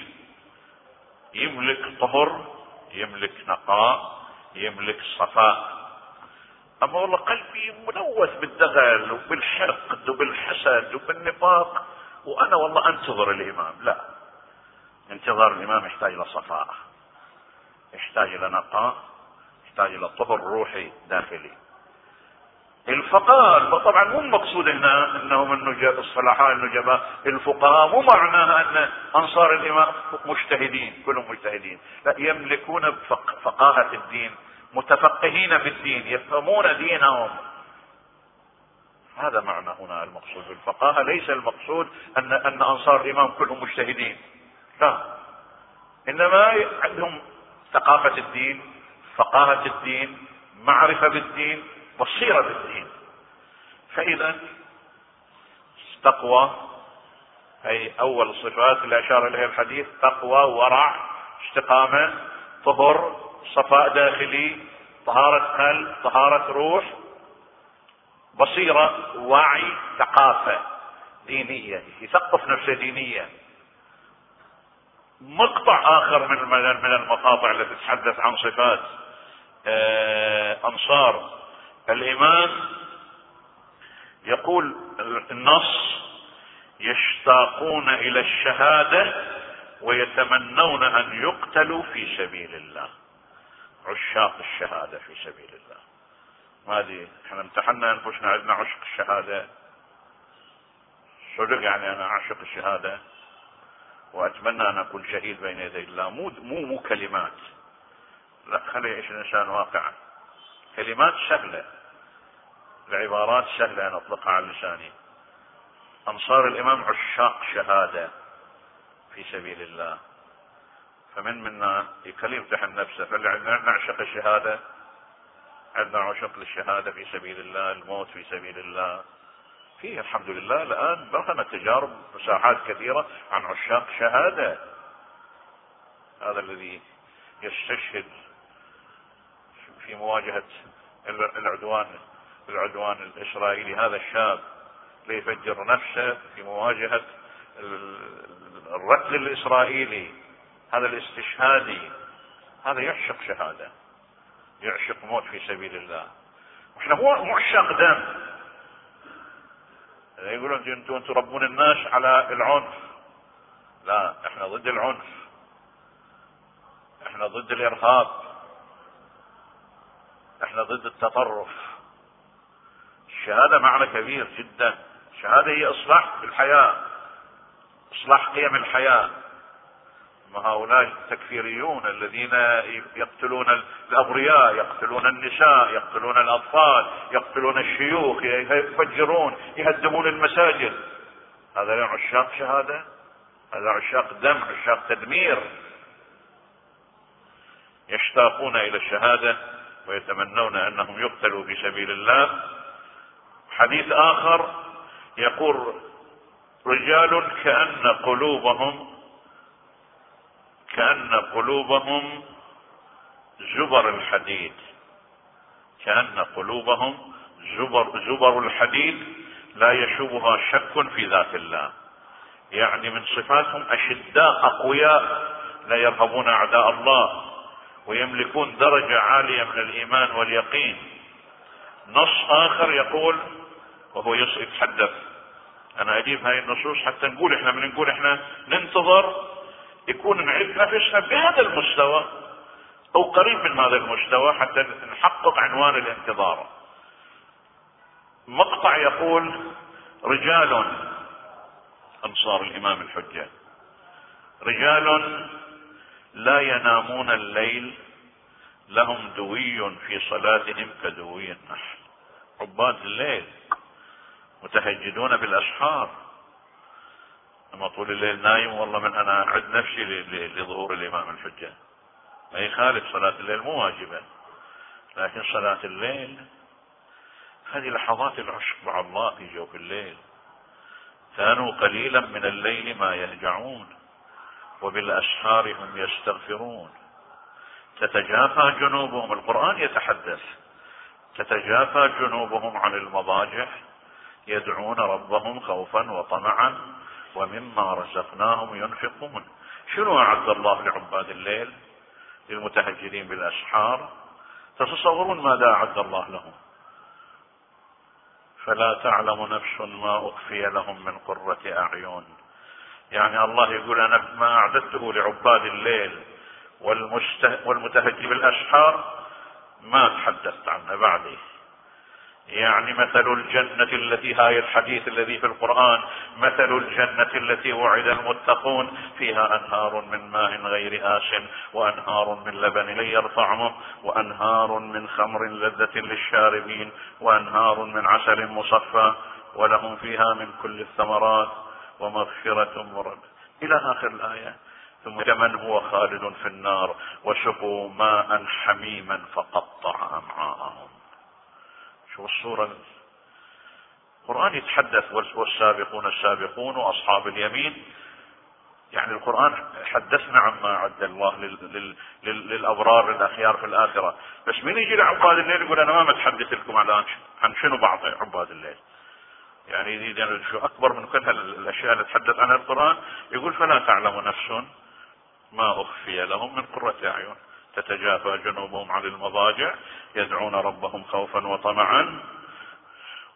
يملك طهر يملك نقاء يملك صفاء. أما والله قلبي ملوث بالدغل وبالحقد وبالحسد وبالنفاق وأنا والله أنتظر الإمام. لا. انتظار الإمام يحتاج إلى صفاء يحتاج إلى نقاء يحتاج إلى طهر روحي داخلي. الفقهاء طبعا مو المقصود هنا إنهم النجب الصلاحاء النجباء الفقهاء مو معناها أن أنصار الإمام مجتهدين كلهم مجتهدين. لا يملكون فقاهة الدين متفقهين في الدين يفهمون دينهم. هذا معنى هنا المقصود بالفقاهة. ليس المقصود ان أن أنصار الإمام كلهم مجتهدين. لا. إنما عندهم ثقافة الدين فقاهة الدين معرفة بالدين بصيرة بالدين. فإذا تقوى أي أول الصفات اللي أشار إليها الحديث تقوى ورع استقامة طهر صفاء داخلي طهارة قلب طهارة روح بصيرة وعي ثقافة دينية. يثقف نفسه دينيا مقطع آخر من من المقاطع التي تتحدث عن صفات آه، انصار الايمان يقول النص يشتاقون إلى الشهادة ويتمنون أن يقتلوا في سبيل الله. عشاق الشهادة في سبيل الله. ما أدري إحنا امتحنا أنفسنا عندنا عشق الشهادة. صدق يعني أنا اعشق الشهادة؟ وأتمنى أن أكون شهيد بين يدي الله. مو مو مو كلمات. لا خلي يعيش الإنسان واقعا كلمات سهله العبارات سهله ان أطلقها على لساني. أنصار الإمام عشاق شهادة في سبيل الله. فمن منا يخليه يمتحن نفسه فاللي نعشق الشهادة؟ عندنا عشق للشهادة في سبيل الله الموت في سبيل الله. فيه الحمد لله الآن بقنا تجارب مساحات كثيرة عن عشاق شهادة. هذا الذي يستشهد في مواجهة العدوان العدوان الإسرائيلي. هذا الشاب ليفجر نفسه في مواجهة الرتل الإسرائيلي. هذا الاستشهادي هذا يعشق شهادة يعشق موت في سبيل الله. إحنا هو مو عشاق دم. يقولون أنتم تربون الناس على العنف. لا إحنا ضد العنف. إحنا ضد الإرهاب. إحنا ضد التطرف. الشهادة معنى كبير جدا. الشهادة هي إصلاح الحياة. إصلاح قيم الحياة. هؤلاء التكفيريون الذين يقتلون الابرياء يقتلون النساء يقتلون الأطفال يقتلون الشيوخ يفجرون يهدمون المساجد. هذا عشاق شهادة. هذا عشاق دم عشاق تدمير. يشتاقون إلى الشهادة. ويتمنون أنهم يقتلوا في سبيل الله. حديث آخر يقول رجال كأن قلوبهم كأن قلوبهم زبر الحديد. كأن قلوبهم زبر زبر الحديد لا يشوبها شك في ذات الله. يعني من صفاتهم أشداء أقوياء لا يرهبون أعداء الله. ويملكون درجة عالية من الإيمان واليقين. نص آخر يقول وهو يتحدث أنا أجيب هاي النصوص حتى نقول إحنا من نقول إحنا ننتظر يكون نعد نفسنا بهذا المستوى أو قريب من هذا المستوى حتى نحقق عنوان الانتظار. مقطع يقول رجال أنصار الإمام الحجة. رجال لا ينامون الليل لهم دوي في صلاتهم كدوي النحل. عباد الليل متهجدون بالأسحار. أما طول الليل نايم والله من أنا أعد نفسي لظهور الإمام الحجة. ما يخالف صلاة الليل مو واجبة. لكن صلاة الليل هذه لحظات العشق مع الله في جوف الليل. كانوا قليلا من الليل ما يهجعون. وبالاسحار هم يستغفرون. تتجافى جنوبهم القرآن يتحدث. تتجافى جنوبهم عن المضاجع يدعون ربهم خوفا وطمعا ومما رزقناهم ينفقون. شنو أعد الله لعباد الليل؟ للمتهجرين بالأسحار تتصورون ماذا أعد الله لهم؟ فلا تعلم نفس ما أخفي لهم من قرة أعين. يعني الله يقول أنا ما أعددته لعباد الليل والمتهجر بالأسحار ما تحدثت عنه بعدي يعني مثل الجنة التي هاي الحديث الذي في القرآن مثل الجنة التي وعد المتقون فيها أنهار من ماء غير آس وأنهار من لبن لير طعمه وأنهار من خمر لذة للشاربين وأنهار من عسل مصفى ولهم فيها من كل الثمرات. ومغفرة مرد إلى آخر الآية. ثم كمن هو خالد في النار وسقوا ماء حميما فقطع أمعاءهم شو الصورة. القرآن يتحدث والسابقون السابقون وأصحاب اليمين. يعني القرآن حدثنا عما أعد الله لل... لل... للأبرار للأخيار في الآخرة. بس من يجي لعباد الليل يقول أنا ما متحدث لكم عن شنو بعض عباد الليل؟ يعني يعني شو أكبر من كل الأشياء اللي تحدث عنها القرآن يقول فلا تعلم نفس ما أخفي لهم من قرة أعين. تتجافى جنوبهم عن المضاجع يدعون ربهم خوفا وطمعا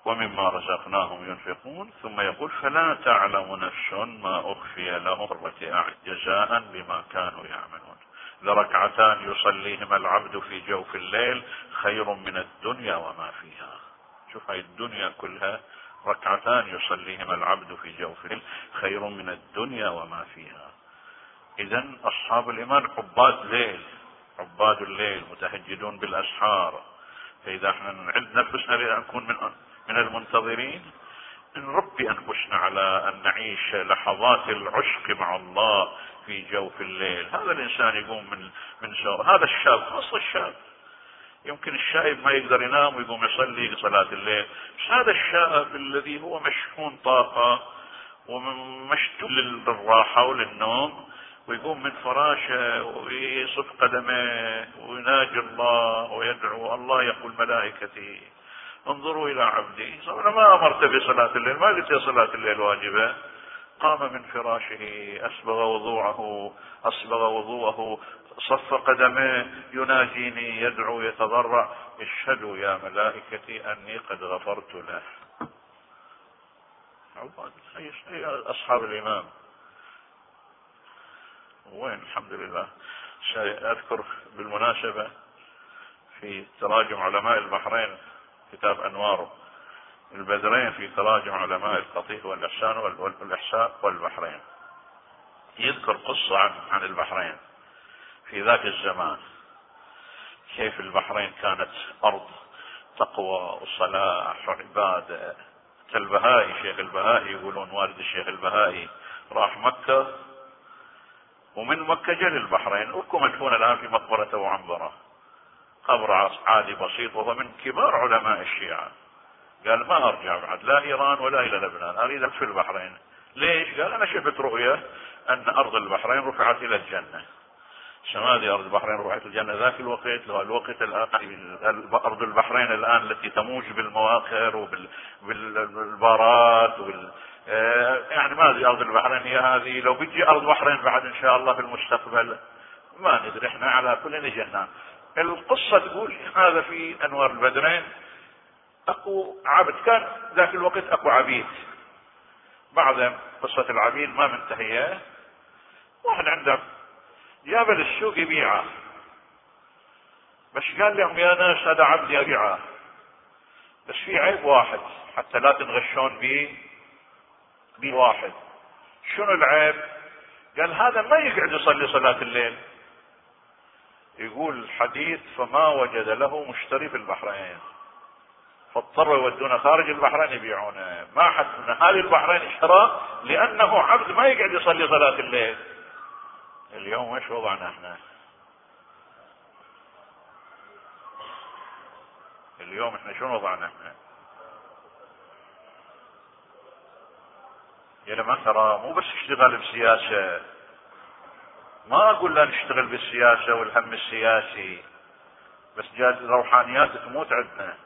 ومما رزقناهم ينفقون. ثم يقول فلا تعلم نفس ما أخفي لهم قرة أعين جزاء بما كانوا يعملون. لركعتان يصليهما العبد في جوف الليل خير من الدنيا وما فيها. شوف هاي الدنيا كلها ركعتان يصليهما العبد في جوف الليل خير من الدنيا وما فيها. اذا أصحاب الإيمان عباد ليل عباد الليل متهجدون بالأسحار. فإذا إحنا نعد نفسنا لأن نكون من من المنتظرين نربي انفسنا على أن نعيش لحظات العشق مع الله في جوف الليل. هذا الإنسان يقوم من من. هذا الشاب خاصة الشاب. يمكن الشايب ما يقدر ينام ويقوم يصلي صلاة الليل. هذا الشاب الذي هو مشحون طاقة ومشتوق للراحة وللنوم ويقوم من فراشه ويصف قدميه ويناجي الله ويدعو الله يقول ملائكتي انظروا إلى عبدي. أنا ما أمرت بصلاة الليل ما قلت يا صلاة الليل واجبة. قام من فراشه أسبغ وضوعه اصبغ وضوءه. صف قدميه يناجيني يدعو يتضرع. اشهدوا يا ملائكتي أني قد غفرت له. أصحاب الامام وين؟ الحمد لله. أذكر بالمناسبة في تراجم علماء البحرين كتاب أنوار البدرين في تراجم علماء القطيف والأحسان والأحساء والبحرين. يذكر قصة عن عن البحرين. في ذاك الزمان. كيف البحرين كانت أرض تقوى وصلاح وعبادة كالبهائي شيخ البهائي يقولون والد الشيخ البهائي راح مكة ومن مكة جل البحرين. وكم مدفون الآن في مقبرة أبو عنبرة. قبر عادي بسيط وهو من كبار علماء الشيعة. قال ما أرجع بعد لا إيران ولا إلى لبنان أريد في البحرين. ليش؟ قال أنا شفت رؤية أن أرض البحرين رفعت إلى الجنة. شمال أرض البحرين رفعت الجنة. ذاك الوقت الوقت الآن أرض البحرين الآن التي تموج بالمواخر وبالبارات وبال آه، يعني ما أدري أرض البحرين هي هذه. لو بتجي أرض البحرين بعد إن شاء الله في المستقبل ما ندري. إحنا على كل نجحنا القصة تقول هذا في أنوار البدرين. أكو عبد كان ذاك الوقت أكو عبيد. بعد قصة العبيد ما منتهية. واحد عنده جاب للسوق يبيعه بس قال لهم يا ناس هذا عبدي أبيعه. بس في عيب واحد حتى لا تنغشون به بواحد شنو العيب؟ قال هذا ما يقعد يصلي صلاة الليل. يقول الحديث فما وجد له مشتري في البحرين. فاضطروا يودونه خارج البحرين يبيعونه. ما حد من اهالي البحرين اشترى لأنه عبد ما يقعد يصلي صلاة الليل. اليوم إيش وضعنا إحنا اليوم إحنا شنو وضعنا إحنا يا جماعة ترى مو بس اشتغل بسياسة. ما أقول لا نشتغل بالسياسة والهم السياسي بس جاز روحانيات تموت عندنا.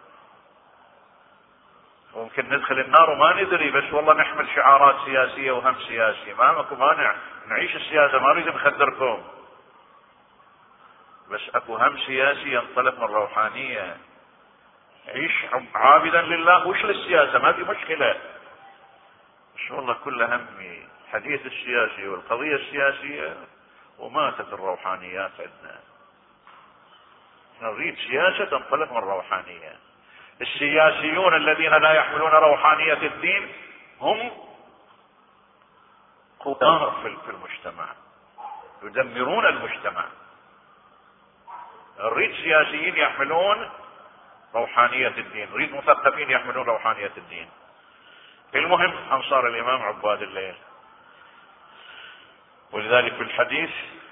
ممكن ندخل النار وما ندري بس والله نحمل شعارات سياسية وهم سياسي ما ماكو مانع. نعيش السياسة ما نريد نخدركم. بس اكو هم سياسي ينطلق من روحانية. عيش عابدا لله. وش للسياسة؟ ما في مشكلة. والله كل همي الحديث السياسي والقضية السياسية وماتت الروحانيات عندنا. نريد سياسة تنطلق من الروحانية السياسيون الذين لا يحملون روحانية الدين هم قدار في المجتمع يدمرون المجتمع. نريد سياسيين يحملون روحانية الدين نريد مثقفين يحملون روحانية الدين. المهم أنصار الإمام عباد الليل. ولذلك في الحديث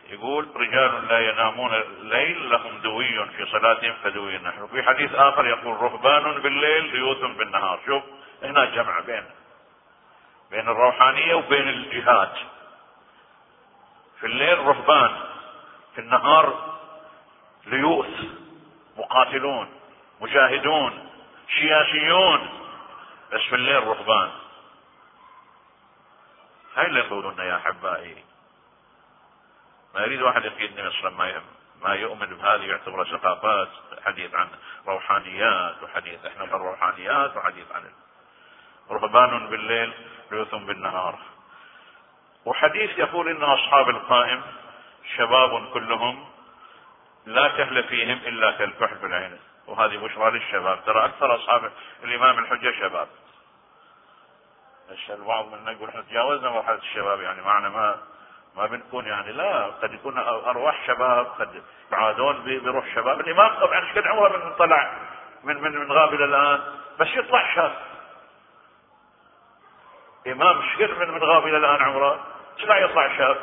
يقول رجال لا ينامون الليل لهم دوي في صلاتهم كدوي نحن في حديث آخر يقول رهبان بالليل بيوت بالنهار. شوف هنا جمع بين بين الروحانية وبين الجهاد. في الليل رهبان في النهار ليوث مقاتلون مجاهدون سياسيون بس في الليل رهبان. هاي اللي يقولون يا احبائي ما يريد واحد يقيدني مثلا ما ما يؤمن بهذه يعتبره ثقافات حديث عن روحانيات وحديث إحنا عن الروحانيات وحديث عن رهبان بالليل ليوث بالنهار. وحديث يقول إن أصحاب القائم شباب كلهم لا كهل فيهم إلا كالكحل في العين. وهذه بشرى للشباب. ترى أكثر أصحاب الإمام الحجة شباب. البعض منا يقول إحنا تجاوزنا مرحلة الشباب يعني معنا ما ما بنكون يعني لا قد يكون أرواح شباب قد يعادون بروح شباب. الإمام طبعا إيش قد عمره من طلع من من من غاب إلى الآن بس يطلع شاب. إمام إيش قد من من غاب إلى الآن عمره. لا يطلع شاب؟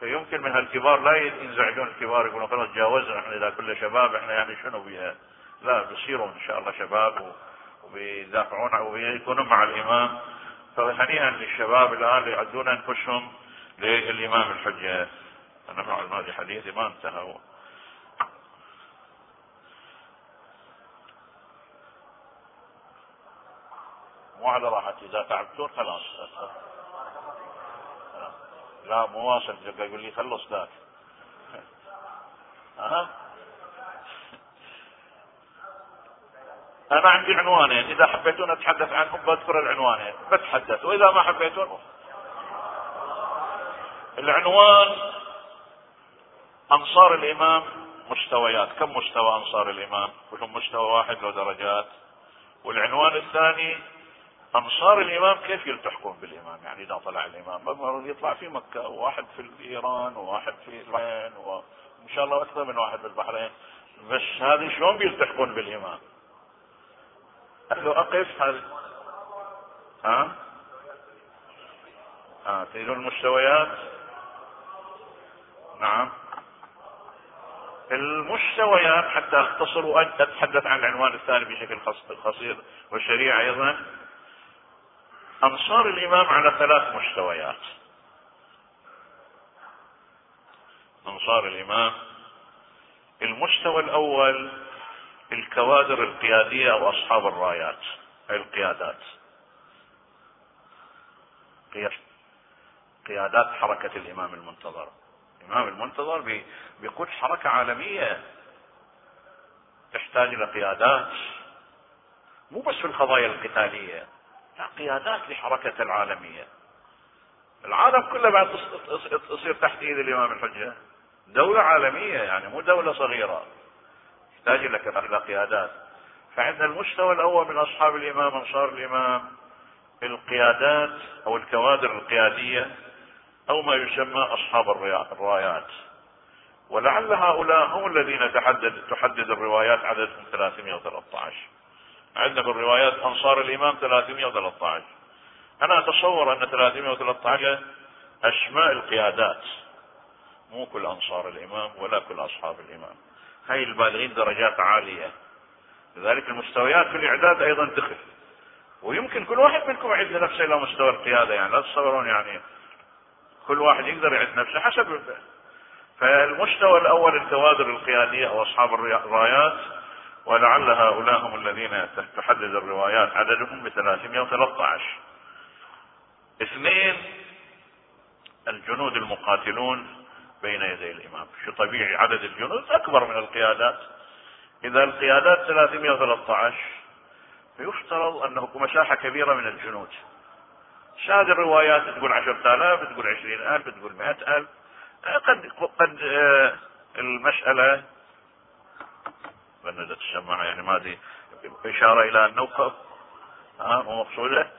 فيمكن من هالكبار لا ينزعجون الكبار يقولون خلاص تجاوزنا إحنا إذا كل شباب إحنا يعني شنو بها لا بيصيروا إن شاء الله شباب وبيدافعون ويكونوا مع الإمام. فهنيئا للشباب الآن يعدون أنفسهم. للامام الحجة؟ أنا مع الماضي حديثي ما انتهى. مو على راحتي إذا تعبتون خلاص. لا مو واصل يقول لي خلص ذاك؟ أنا عندي عنوانين إذا حبيتون أتحدث عنهم بذكر العنوانين. بتحدث وإذا ما حبيتون. العنوان أنصار الإمام مستويات كم مستوى أنصار الإمام كلهم مستوى واحد لو درجات والعنوان الثاني أنصار الإمام كيف يلتحقون بالإمام يعني إذا طلع الإمام يطلع في مكة وواحد في ايران وواحد في البحرين وإن شاء الله أكثر من واحد في البحرين بس هذه شلون بيلتحقون بالإمام؟ لو أقف هذا ها؟ ها تريدون المستويات؟ نعم. المستويات حتى اختصر واتحدث عن العنوان الثاني بشكل قصير والشريعة أيضا. أنصار الإمام على ثلاث مستويات. أنصار الإمام. المستوى الأول الكوادر القيادية أو اصحاب الرايات اي القيادات. قيادات حركة الإمام المنتظر. الإمام المنتظر بيقود حركة عالمية. تحتاج إلى قيادات. مو بس في القضايا القتالية قيادات لحركة العالمية. العالم كله بعد تصير تحت إيد الإمام الحجة. دولة عالمية يعني مو دولة صغيرة. تحتاج إلى قيادات. فعندنا المستوى الأول من أصحاب الإمام أنصار الإمام القيادات أو الكوادر القيادية أو ما يسمى أصحاب الرايات ولعل هؤلاء هم الذين تحدد تحدد الروايات عددهم 313 عندنا في الروايات أنصار الإمام 313 أنا أتصور أن 313 أسماء القيادات. مو كل أنصار الإمام ولا كل أصحاب الإمام. هاي البالغين درجات عالية. لذلك المستويات في الإعداد أيضا دخل ويمكن كل واحد منكم يعد نفسه إلى مستوى القيادة يعني لا تتصورون يعني كل واحد يقدر يعد نفسه حسب فالمستوى الأول الكوادر القياديه أو أصحاب الرايات ولعل هؤلاء هم الذين تحدد الروايات عددهم ب 313 اثنين الجنود المقاتلون بين يدي الإمام. شو طبيعي عدد الجنود أكبر من القيادات. إذا القيادات 313 فيفترض انه مساحة كبيرة من الجنود. شاهد الروايات تقول عشرة آلاف تقول عشرين ألف تقول مئة ألف. قد قد آه، المسألة بندت السماعة يعني ما أدري إشارة إلى النوقف. ها مو مقصودة.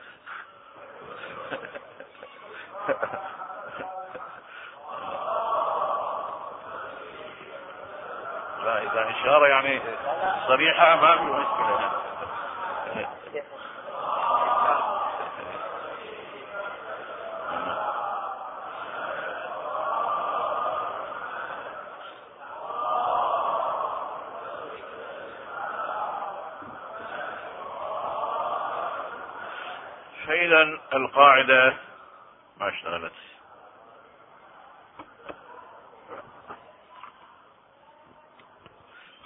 لا إذا إشارة يعني صريحة ما في مشكلة فإذا القاعدة ما اشتغلت.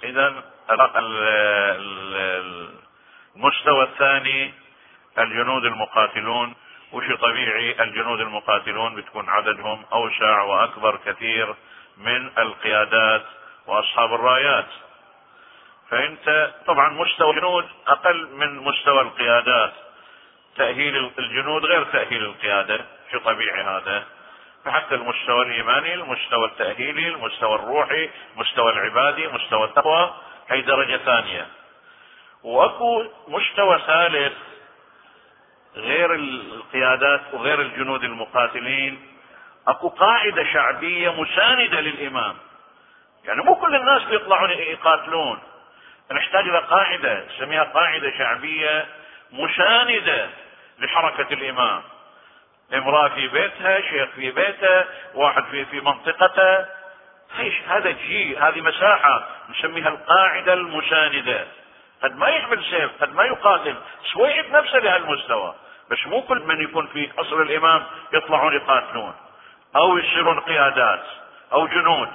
إذا المستوى الثاني الجنود المقاتلون. وش طبيعي؟ الجنود المقاتلون بتكون عددهم أوسع وأكبر كثير من القيادات وأصحاب الرايات. فأنت طبعا مستوى الجنود أقل من مستوى القيادات. تأهيل الجنود غير تأهيل القيادة في طبيعي هذا. فحتى المستوى الايماني المستوى التأهيلي المستوى الروحي المستوى العبادي مستوى التقوى هي درجة ثانية. وأكو مستوى ثالث غير القيادات وغير الجنود المقاتلين. أكو قاعدة شعبية مساندة للإمام. يعني مو كل الناس بيطلعون يقاتلون. نحتاج إلى قاعدة نسميها قاعدة شعبية مساندة لحركة الإمام. امرأة في بيتها شيخ في بيته واحد في في منطقته. هذا جيل هذه مساحة نسميها القاعدة المساندة قد ما يحمل سيف قد ما يقاتل سويعد نفسه لهالمستوى. بس مو كل من يكون في قصر الإمام يطلعون يقاتلون. أو يصيرون قيادات أو جنود.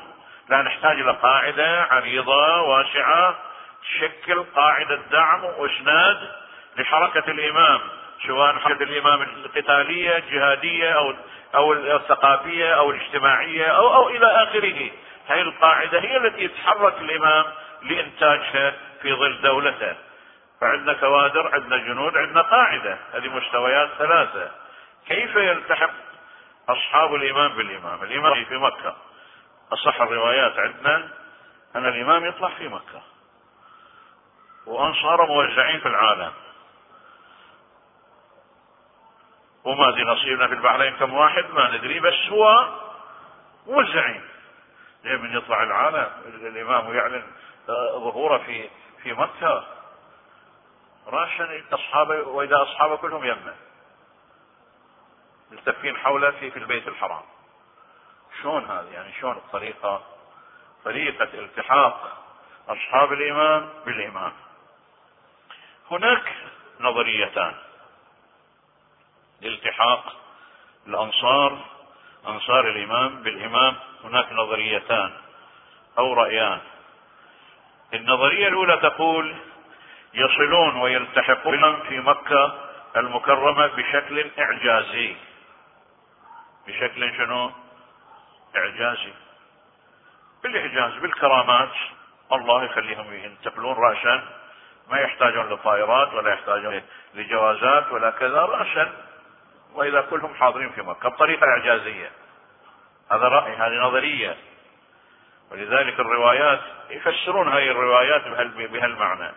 لا نحتاج إلى قاعدة عريضة واسعة تشكل قاعدة دعم وإسناد لحركة الإمام سواء حركة الإمام؟ القتالية الجهادية أو أو الثقافية أو الاجتماعية أو أو إلى آخره. هذه القاعدة هي التي يتحرك الإمام لإنتاجها في ظل دولته. فعندنا كوادر عندنا جنود عندنا قاعدة. هذه مستويات ثلاثة. كيف يلتحق أصحاب الإمام بالإمام؟ الإمام في مكة. أصح الروايات عندنا أن الإمام يطلع في مكة. وأنصار موزعين في العالم. وما دي نصيبنا في البحرين كم واحد ما ندري بس هو موزعين من يطلع العالم؟ الإمام ويعلن ظهوره في في مكة. راشن أصحابه وإذا أصحابه كلهم يمه. ملتفين حوله في في البيت الحرام. شلون هذا يعني شلون الطريقة؟ طريقة التحاق أصحاب الإمام بالإمام هناك نظريتان. لالتحاق الأنصار أنصار الإمام. بالإمام هناك نظريتان أو رأيان. النظرية الأولى تقول يصلون ويلتحقون في مكة المكرمة بشكل إعجازي. بشكل شنو؟ إعجازي. بالإعجاز بالكرامات. الله يخليهم ينتقلون رأسا. ما يحتاجون لطائرات ولا يحتاجون لجوازات ولا كذا رأسا. وإذا كلهم حاضرين في مكة. بطريقة إعجازية. هذا رأي هذه نظرية. ولذلك الروايات يفسرون هذه الروايات بهالمعنى.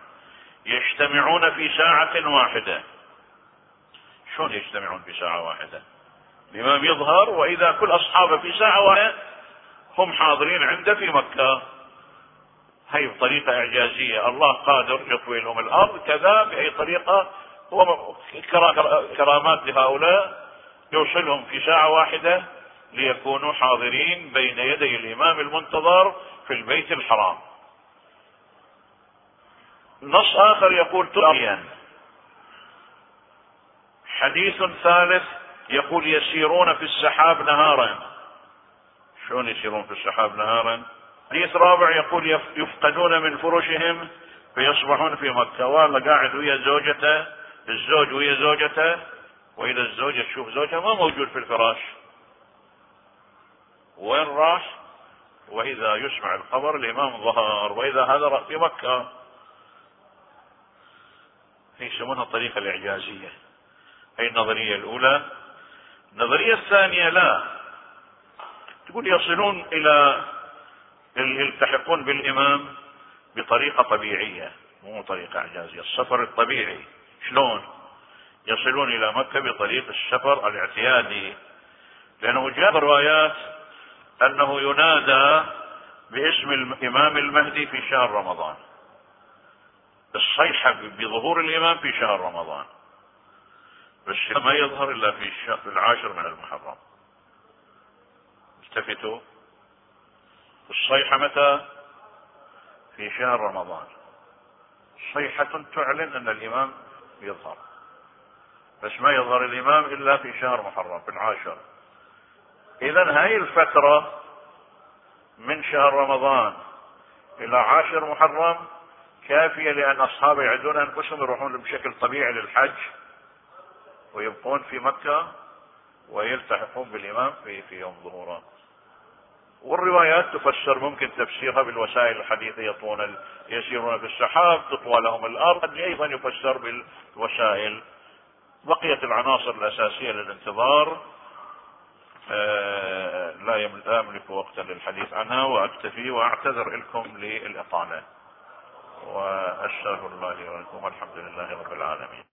يجتمعون في ساعة واحدة. شلون يجتمعون في ساعة واحدة؟ الإمام يظهر وإذا كل أصحابه في ساعة واحدة هم حاضرين عنده في مكة. هي بطريقة إعجازية. الله قادر يطوي لهم الأرض كذا بأي طريقة هو كرامات لهؤلاء يوصلهم في ساعة واحدة ليكونوا حاضرين بين يدي الإمام المنتظر في البيت الحرام. نص آخر يقول تؤيا حديث ثالث يقول يسيرون في السحاب نهارا. شلون يسيرون في السحاب نهارا؟ حديث رابع يقول يفقدون من فرشهم فيصبحون في مكة. والله قاعد ويا زوجته الزوج ويا زوجته وإذا الزوجة تشوف زوجها ما موجود في الفراش. وين راح وإذا يسمع الخبر الإمام ظهر وإذا هذا في مكة. يسمونها الطريقة الإعجازية. هي النظرية الأولى. النظرية الثانية لا. تقول يصلون إلى يلتحقون بالإمام بطريقة طبيعية مو طريقة إعجازية السفر الطبيعي. شلون يصلون إلى مكة بطريق السفر الاعتيادي؟ لأنه جاء روايات أنه ينادى باسم الامام المهدي في شهر رمضان. الصيحة بظهور الإمام في شهر رمضان. بس ما يظهر إلا في الشهر العاشر من المحرم. التفتوا. الصيحة متى؟ في شهر رمضان. صيحة تعلن أن الإمام يظهر. بس ما يظهر الإمام إلا في شهر محرم في العاشر. اذا هاي الفترة من شهر رمضان إلى عاشر محرم كافية لأن اصحابه يعدون أنفسهم يروحون بشكل طبيعي للحج ويبقون في مكة ويلتحقون بالإمام في في يوم ظهوره والروايات تفسر ممكن تفسيرها بالوسائل الحديثة يطون يسيرون في السحاب تطوى لهم الأرض أيضا يفسر بالوسائل. بقية العناصر الأساسية للانتظار. آه، لا يملك وقتا للحديث عنها وأكتفي وأعتذر لكم للاطاله واستغفر الله لي ولكم والحمد لله رب العالمين.